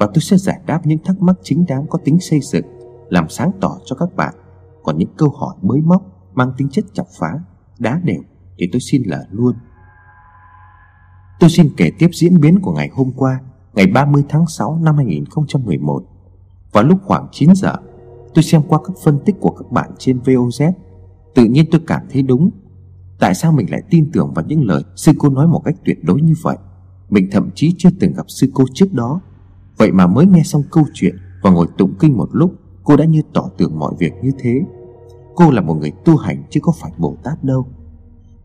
và tôi sẽ giải đáp những thắc mắc chính đáng có tính xây dựng, làm sáng tỏ cho các bạn. Còn những câu hỏi mới móc mang tính chất chọc phá, đá đều, thì tôi xin lờ luôn. Tôi xin kể tiếp diễn biến của ngày hôm qua, ngày 30 tháng 6 năm 2011 vào lúc khoảng 9 giờ, tôi xem qua các phân tích của các bạn trên VOZ tự nhiên tôi cảm thấy đúng. Tại sao mình lại tin tưởng vào những lời sư cô nói một cách tuyệt đối như vậy? Mình thậm chí chưa từng gặp sư cô trước đó. Vậy mà mới nghe xong câu chuyện Và ngồi tụng kinh một lúc Cô đã như tỏ tưởng mọi việc như thế. Cô là một người tu hành chứ có phải Bồ Tát đâu.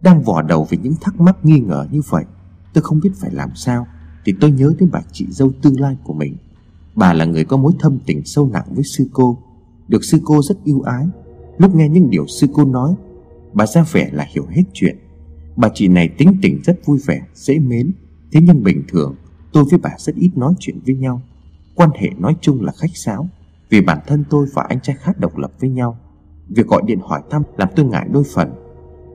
Đang vò đầu về những thắc mắc nghi ngờ như vậy Tôi không biết phải làm sao Thì tôi nhớ đến bà chị dâu tương lai của mình. Bà là người có mối thâm tình sâu nặng với sư cô Được sư cô rất yêu ái. Lúc nghe những điều sư cô nói Bà ra vẻ là hiểu hết chuyện. Bà chị này tính tình rất vui vẻ, dễ mến Thế nhưng bình thường Tôi với bà rất ít nói chuyện với nhau. Quan hệ nói chung là khách sáo. Vì bản thân tôi và anh trai khác độc lập với nhau. Việc gọi điện hỏi thăm làm tôi ngại đôi phần.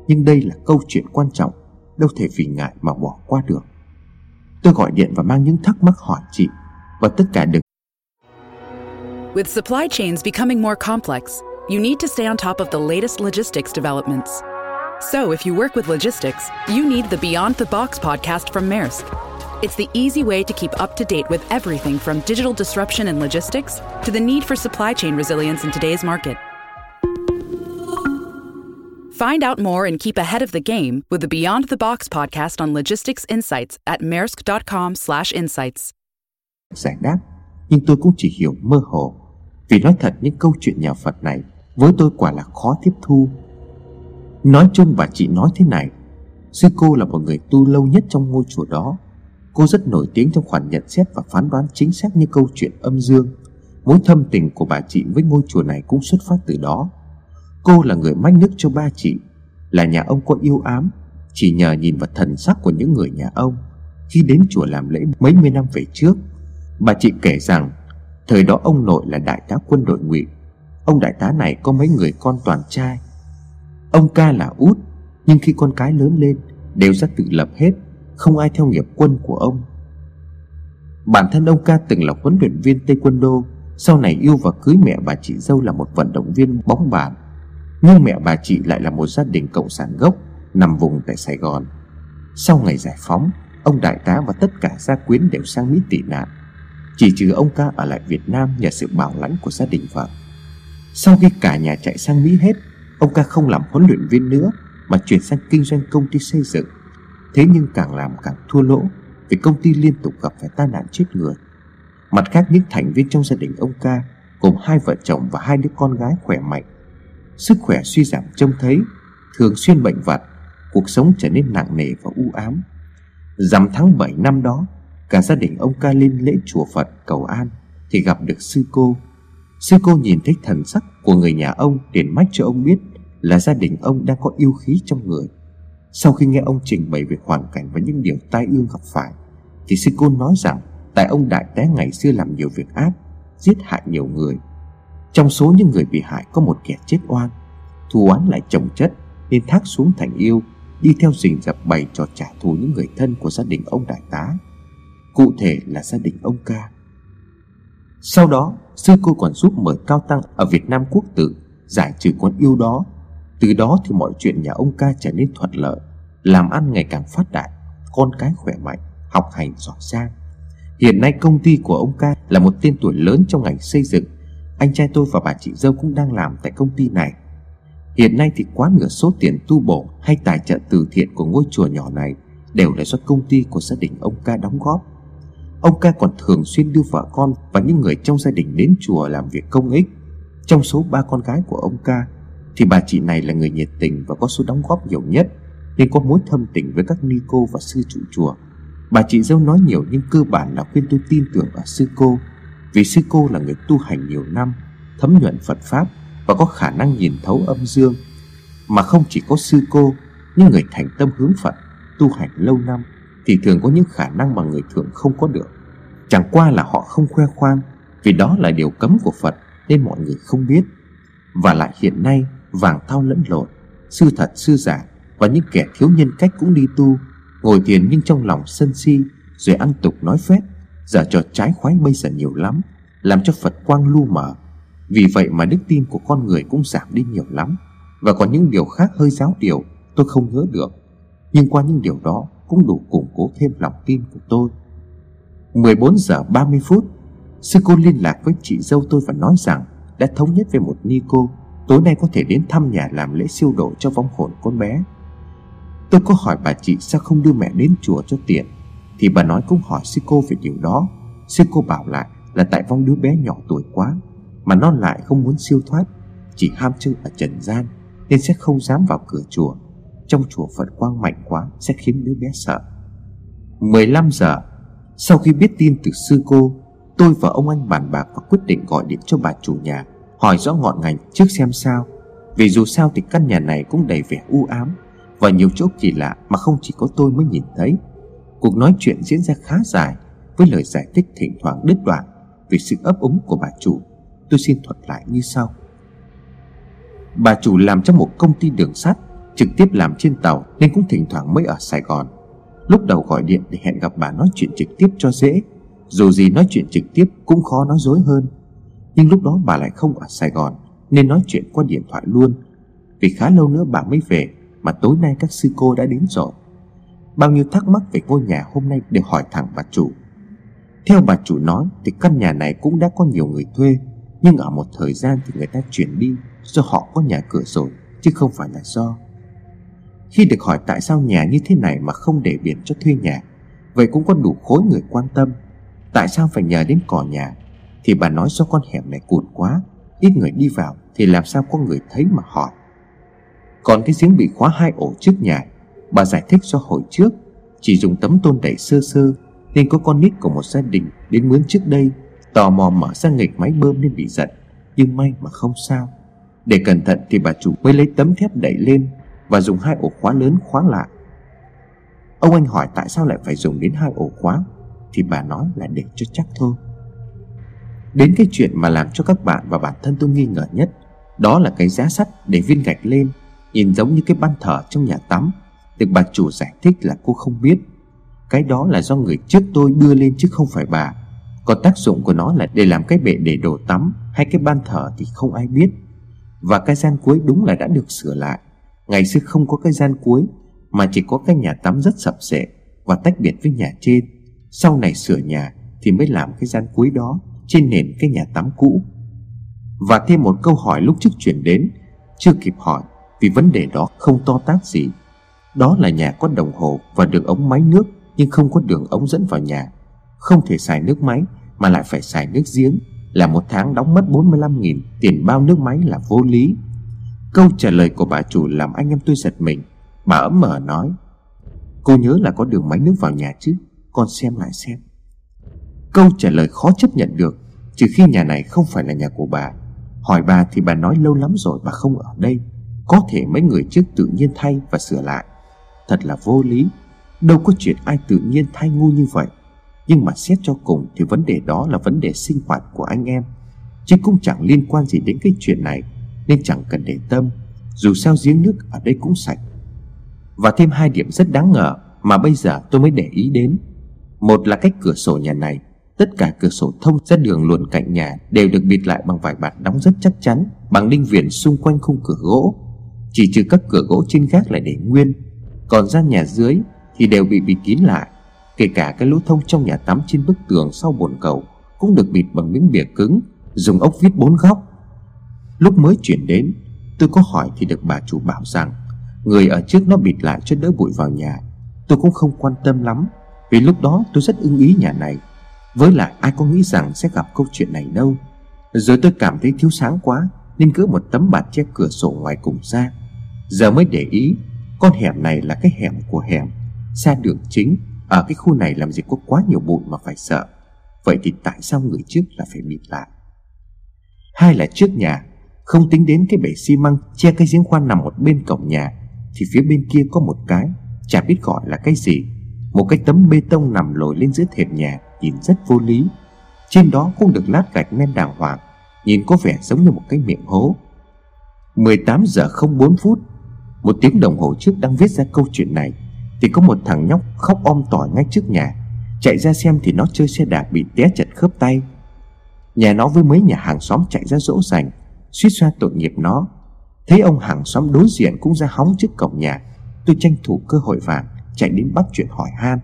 Nhưng đây là câu chuyện quan trọng Đâu thể vì ngại mà bỏ qua được. Tôi gọi điện và mang những thắc mắc hỏi chị Và tất cả được With supply chains becoming more complex, you need to stay on top of the latest logistics developments. So, if you work with logistics, you need the Beyond the Box podcast from Maersk. It's the easy way to keep up to date with everything from digital disruption and logistics to the need for supply chain resilience in today's market. Find out more and keep ahead of the game with the Beyond the Box podcast on logistics insights at maersk.com/insights. giải đáp Nhưng tôi cũng chỉ hiểu mơ hồ Vì nói thật những câu chuyện nhà Phật này Với tôi quả là khó tiếp thu Nói chung bà chị nói thế này Sư cô là một người tu lâu nhất trong ngôi chùa đó Cô rất nổi tiếng trong khoản nhận xét và phán đoán chính xác như câu chuyện âm dương. Mối thâm tình của bà chị với ngôi chùa này cũng xuất phát từ đó. Cô là người mách nước cho ba chị, Là nhà ông có yêu ám, Chỉ nhờ nhìn vào thần sắc của những người nhà ông. Khi đến chùa làm lễ mấy mươi năm về trước, Bà chị kể rằng, Thời đó ông nội là đại tá quân đội ngụy. Ông đại tá này có mấy người con toàn trai. Ông ca là út, Nhưng khi con cái lớn lên, Đều ra tự lập hết không ai theo nghiệp quân của ông. Bản thân ông ca từng là huấn luyện viên tây quyền đô, Sau này yêu và cưới mẹ bà chị dâu là một vận động viên bóng bàn. Nhưng mẹ bà chị lại là một gia đình cộng sản gốc Nằm vùng tại Sài Gòn. Sau ngày giải phóng Ông đại tá và tất cả gia quyến đều sang Mỹ tị nạn. Chỉ trừ ông ca ở lại Việt Nam nhờ sự bảo lãnh của gia đình vợ. Sau khi cả nhà chạy sang Mỹ hết Ông ca không làm huấn luyện viên nữa Mà chuyển sang kinh doanh công ty xây dựng. Thế nhưng càng làm càng thua lỗ Vì công ty liên tục gặp phải tai nạn chết người. Mặt khác, những thành viên trong gia đình ông ca Gồm hai vợ chồng và hai đứa con gái khỏe mạnh. Sức khỏe suy giảm trông thấy, Thường xuyên bệnh vặt, Cuộc sống trở nên nặng nề và u ám. Dằm tháng 7 năm đó, Cả gia đình ông ca lên lễ chùa Phật cầu an Thì gặp được sư cô. Sư cô nhìn thấy thần sắc của người nhà ông liền mách cho ông biết Là gia đình ông đang có yêu khí trong người. Sau khi nghe ông trình bày về hoàn cảnh và những điều tai ương gặp phải, Thì sư cô nói rằng Tại ông đại té ngày xưa làm nhiều việc ác, Giết hại nhiều người. Trong số những người bị hại có một kẻ chết oan, Thù oán lại chồng chất Nên thác xuống thành yêu, Đi theo rình dập bày trò trả thù những người thân của gia đình ông đại tá, Cụ thể là gia đình ông ca. Sau đó, Sư cô còn giúp mời cao tăng ở Việt Nam quốc tự Giải trừ con yêu đó từ đó thì mọi chuyện nhà ông ca trở nên thuận lợi, Làm ăn ngày càng phát đạt, Con cái khỏe mạnh, Học hành giỏi giang. Hiện nay công ty của ông ca là một tên tuổi lớn trong ngành xây dựng. Anh trai tôi và bà chị dâu cũng đang làm tại công ty này. Hiện nay thì quá nửa số tiền tu bổ hay tài trợ từ thiện của ngôi chùa nhỏ này Đều là do công ty của gia đình ông ca đóng góp. Ông ca còn thường xuyên đưa vợ con và những người trong gia đình đến chùa làm việc công ích. Trong số ba con gái của ông ca thì bà chị này là người nhiệt tình và có số đóng góp nhiều nhất, Nên có mối thâm tình với các ni cô và sư trụ chùa. Bà chị dâu nói nhiều nhưng cơ bản là khuyên tôi tin tưởng ở sư cô, Vì sư cô là người tu hành nhiều năm, Thấm nhuận Phật Pháp Và có khả năng nhìn thấu âm dương, Mà không chỉ có sư cô, Những người thành tâm hướng Phật Tu hành lâu năm Thì thường có những khả năng mà người thường không có được. Chẳng qua là họ không khoe khoang, Vì đó là điều cấm của Phật Nên mọi người không biết. Và lại hiện nay vàng thao lẫn lộn, Sư thật sư giả Và những kẻ thiếu nhân cách cũng đi tu, Ngồi thiền nhưng trong lòng sân si, Rồi ăn tục nói phép, Giờ trò trái khoái bây giờ nhiều lắm, Làm cho Phật quang lu mờ. Vì vậy mà đức tin của con người cũng giảm đi nhiều lắm. Và còn những điều khác hơi giáo điều, Tôi không nhớ được. Nhưng qua những điều đó Cũng đủ củng cố thêm lòng tin của tôi. 14 giờ 30 phút, Sư cô liên lạc với chị dâu tôi và nói rằng Đã thống nhất với một ni cô Tối nay có thể đến thăm nhà làm lễ siêu độ cho vong hồn con bé. Tôi có hỏi bà chị sao không đưa mẹ đến chùa cho tiện. Thì bà nói cũng hỏi sư cô về điều đó. Sư cô bảo lại là tại vong đứa bé nhỏ tuổi quá, Mà nó lại không muốn siêu thoát, Chỉ ham chơi ở trần gian, Nên sẽ không dám vào cửa chùa. Trong chùa Phật quang mạnh quá, Sẽ khiến đứa bé sợ. 15 giờ, Sau khi biết tin từ sư cô, Tôi và ông anh bàn bạc và quyết định gọi điện cho bà chủ nhà. Hỏi rõ ngọn ngành trước xem sao. Vì dù sao thì căn nhà này cũng đầy vẻ u ám, và nhiều chỗ kỳ lạ mà không chỉ có tôi mới nhìn thấy. Cuộc nói chuyện diễn ra khá dài, Với lời giải thích thỉnh thoảng đứt đoạn Vì sự ấp úng của bà chủ. Tôi xin thuật lại như sau. Bà chủ làm trong một công ty đường sắt, Trực tiếp làm trên tàu Nên cũng thỉnh thoảng mới ở Sài Gòn. Lúc đầu gọi điện để hẹn gặp bà nói chuyện trực tiếp cho dễ, Dù gì nói chuyện trực tiếp cũng khó nói dối hơn. Nhưng lúc đó bà lại không ở Sài Gòn, Nên nói chuyện qua điện thoại luôn. Vì khá lâu nữa bà mới về, mà tối nay các sư cô đã đến rồi. Bao nhiêu thắc mắc về ngôi nhà hôm nay đều hỏi thẳng bà chủ. Theo bà chủ nói thì căn nhà này cũng đã có nhiều người thuê, Nhưng ở một thời gian thì người ta chuyển đi Do họ có nhà cửa rồi, Chứ không phải là do. Khi được hỏi tại sao nhà như thế này mà không để biển cho thuê nhà, Vậy cũng có đủ khối người quan tâm. Tại sao phải nhờ đến cỏ nhà? Thì bà nói do con hẻm này cụt quá, Ít người đi vào Thì làm sao có người thấy mà hỏi. Còn cái giếng bị khóa hai ổ trước nhà, Bà giải thích do hồi trước, Chỉ dùng tấm tôn đẩy sơ sơ, Nên có con nít của một gia đình đến mướn trước đây, Tò mò mở ra nghịch máy bơm nên bị giận Nhưng may mà không sao. Để cẩn thận thì bà chủ mới lấy tấm thép đẩy lên Và dùng hai ổ khóa lớn khóa lại. Ông anh hỏi tại sao lại phải dùng đến hai ổ khóa, Thì bà nói là để cho chắc thôi. Đến cái chuyện mà làm cho các bạn và bản thân tôi nghi ngờ nhất, Đó là cái giá sắt để viên gạch lên, Nhìn giống như cái ban thờ trong nhà tắm. Được bà chủ giải thích là cô không biết. Cái đó là do người trước tôi đưa lên chứ không phải bà. Còn tác dụng của nó là để làm cái bệ để đồ tắm Hay cái ban thờ thì không ai biết. Và cái gian cuối đúng là đã được sửa lại. Ngày xưa không có cái gian cuối, Mà chỉ có cái nhà tắm rất sập sệ Và tách biệt với nhà trên. Sau này sửa nhà Thì mới làm cái gian cuối đó. Trên nền cái nhà tắm cũ. Và thêm một câu hỏi lúc trước chuyển đến, Chưa kịp hỏi vì vấn đề đó không to tát gì. Đó là nhà có đồng hồ và đường ống máy nước, Nhưng không có đường ống dẫn vào nhà. Không thể xài nước máy, Mà lại phải xài nước giếng. Là một tháng đóng mất 45.000 Tiền bao nước máy là vô lý. Câu trả lời của bà chủ làm anh em tôi giật mình. Bà ấm mở nói, Cô nhớ là có đường máy nước vào nhà chứ? Con xem lại xem. Câu trả lời khó chấp nhận được, Trừ khi nhà này không phải là nhà của bà. Hỏi bà thì bà nói lâu lắm rồi bà không ở đây. Có thể mấy người trước tự nhiên thay và sửa lại. Thật là vô lý. Đâu có chuyện ai tự nhiên thay ngu như vậy. Nhưng mà xét cho cùng Thì vấn đề đó là vấn đề sinh hoạt của anh em. Chứ cũng chẳng liên quan gì đến cái chuyện này, Nên chẳng cần để tâm. Dù sao giếng nước ở đây cũng sạch. Và thêm hai điểm rất đáng ngờ Mà bây giờ tôi mới để ý đến. Một là cách cửa sổ nhà này. Tất cả cửa sổ thông ra đường luồn cạnh nhà Đều được bịt lại bằng vải bạt đóng rất chắc chắn, Bằng đinh viền xung quanh khung cửa gỗ. Chỉ trừ các cửa gỗ trên gác lại để nguyên. Còn gian nhà dưới Thì đều bị bịt kín lại. Kể cả cái lỗ thông trong nhà tắm trên bức tường sau bồn cầu Cũng được bịt bằng miếng bìa cứng, Dùng ốc vít bốn góc. Lúc mới chuyển đến, Tôi có hỏi thì được bà chủ bảo rằng, Người ở trước nó bịt lại cho đỡ bụi vào nhà. Tôi cũng không quan tâm lắm, Vì lúc đó tôi rất ưng ý nhà này với lại, ai có nghĩ rằng sẽ gặp câu chuyện này đâu? Rồi tôi cảm thấy thiếu sáng quá, Nên cứ một tấm bạt che cửa sổ ngoài cùng ra. Giờ mới để ý, Con hẻm này là cái hẻm của hẻm, Xa đường chính. Ở cái khu này làm gì có quá nhiều bụi mà phải sợ. Vậy thì tại sao người trước là phải bịt lại? Hai là trước nhà, Không tính đến cái bể xi măng Che cái giếng khoan nằm một bên cổng nhà, Thì phía bên kia có một cái, Chả biết gọi là cái gì. Một cái tấm bê tông nằm lồi lên giữa thềm nhà nhìn rất vô lý. Trên đó cũng được lát gạch men đàng hoàng, Nhìn có vẻ giống như một cái miệng hố. 18 giờ 04 phút, Một tiếng đồng hồ trước đang viết ra câu chuyện này, Thì có một thằng nhóc khóc om tỏi ngay trước nhà, Chạy ra xem thì nó chơi xe đạp bị té chật khớp tay. Nhà nó với mấy nhà hàng xóm chạy ra dỗ dành, suýt xoa tội nghiệp nó. Thấy ông hàng xóm đối diện cũng ra hóng trước cổng nhà, Tôi tranh thủ cơ hội vàng, Chạy đến bắt chuyện hỏi han.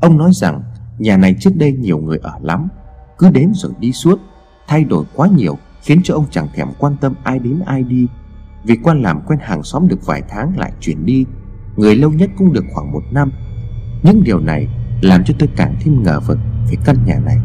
Ông nói rằng Nhà này trước đây nhiều người ở lắm, Cứ đến rồi đi suốt. Thay đổi quá nhiều, Khiến cho ông chẳng thèm quan tâm ai đến ai đi. Vì quan làm quen hàng xóm được vài tháng lại chuyển đi, Người lâu nhất cũng được khoảng một năm. Những điều này làm cho tôi càng thêm ngờ vực về căn nhà này.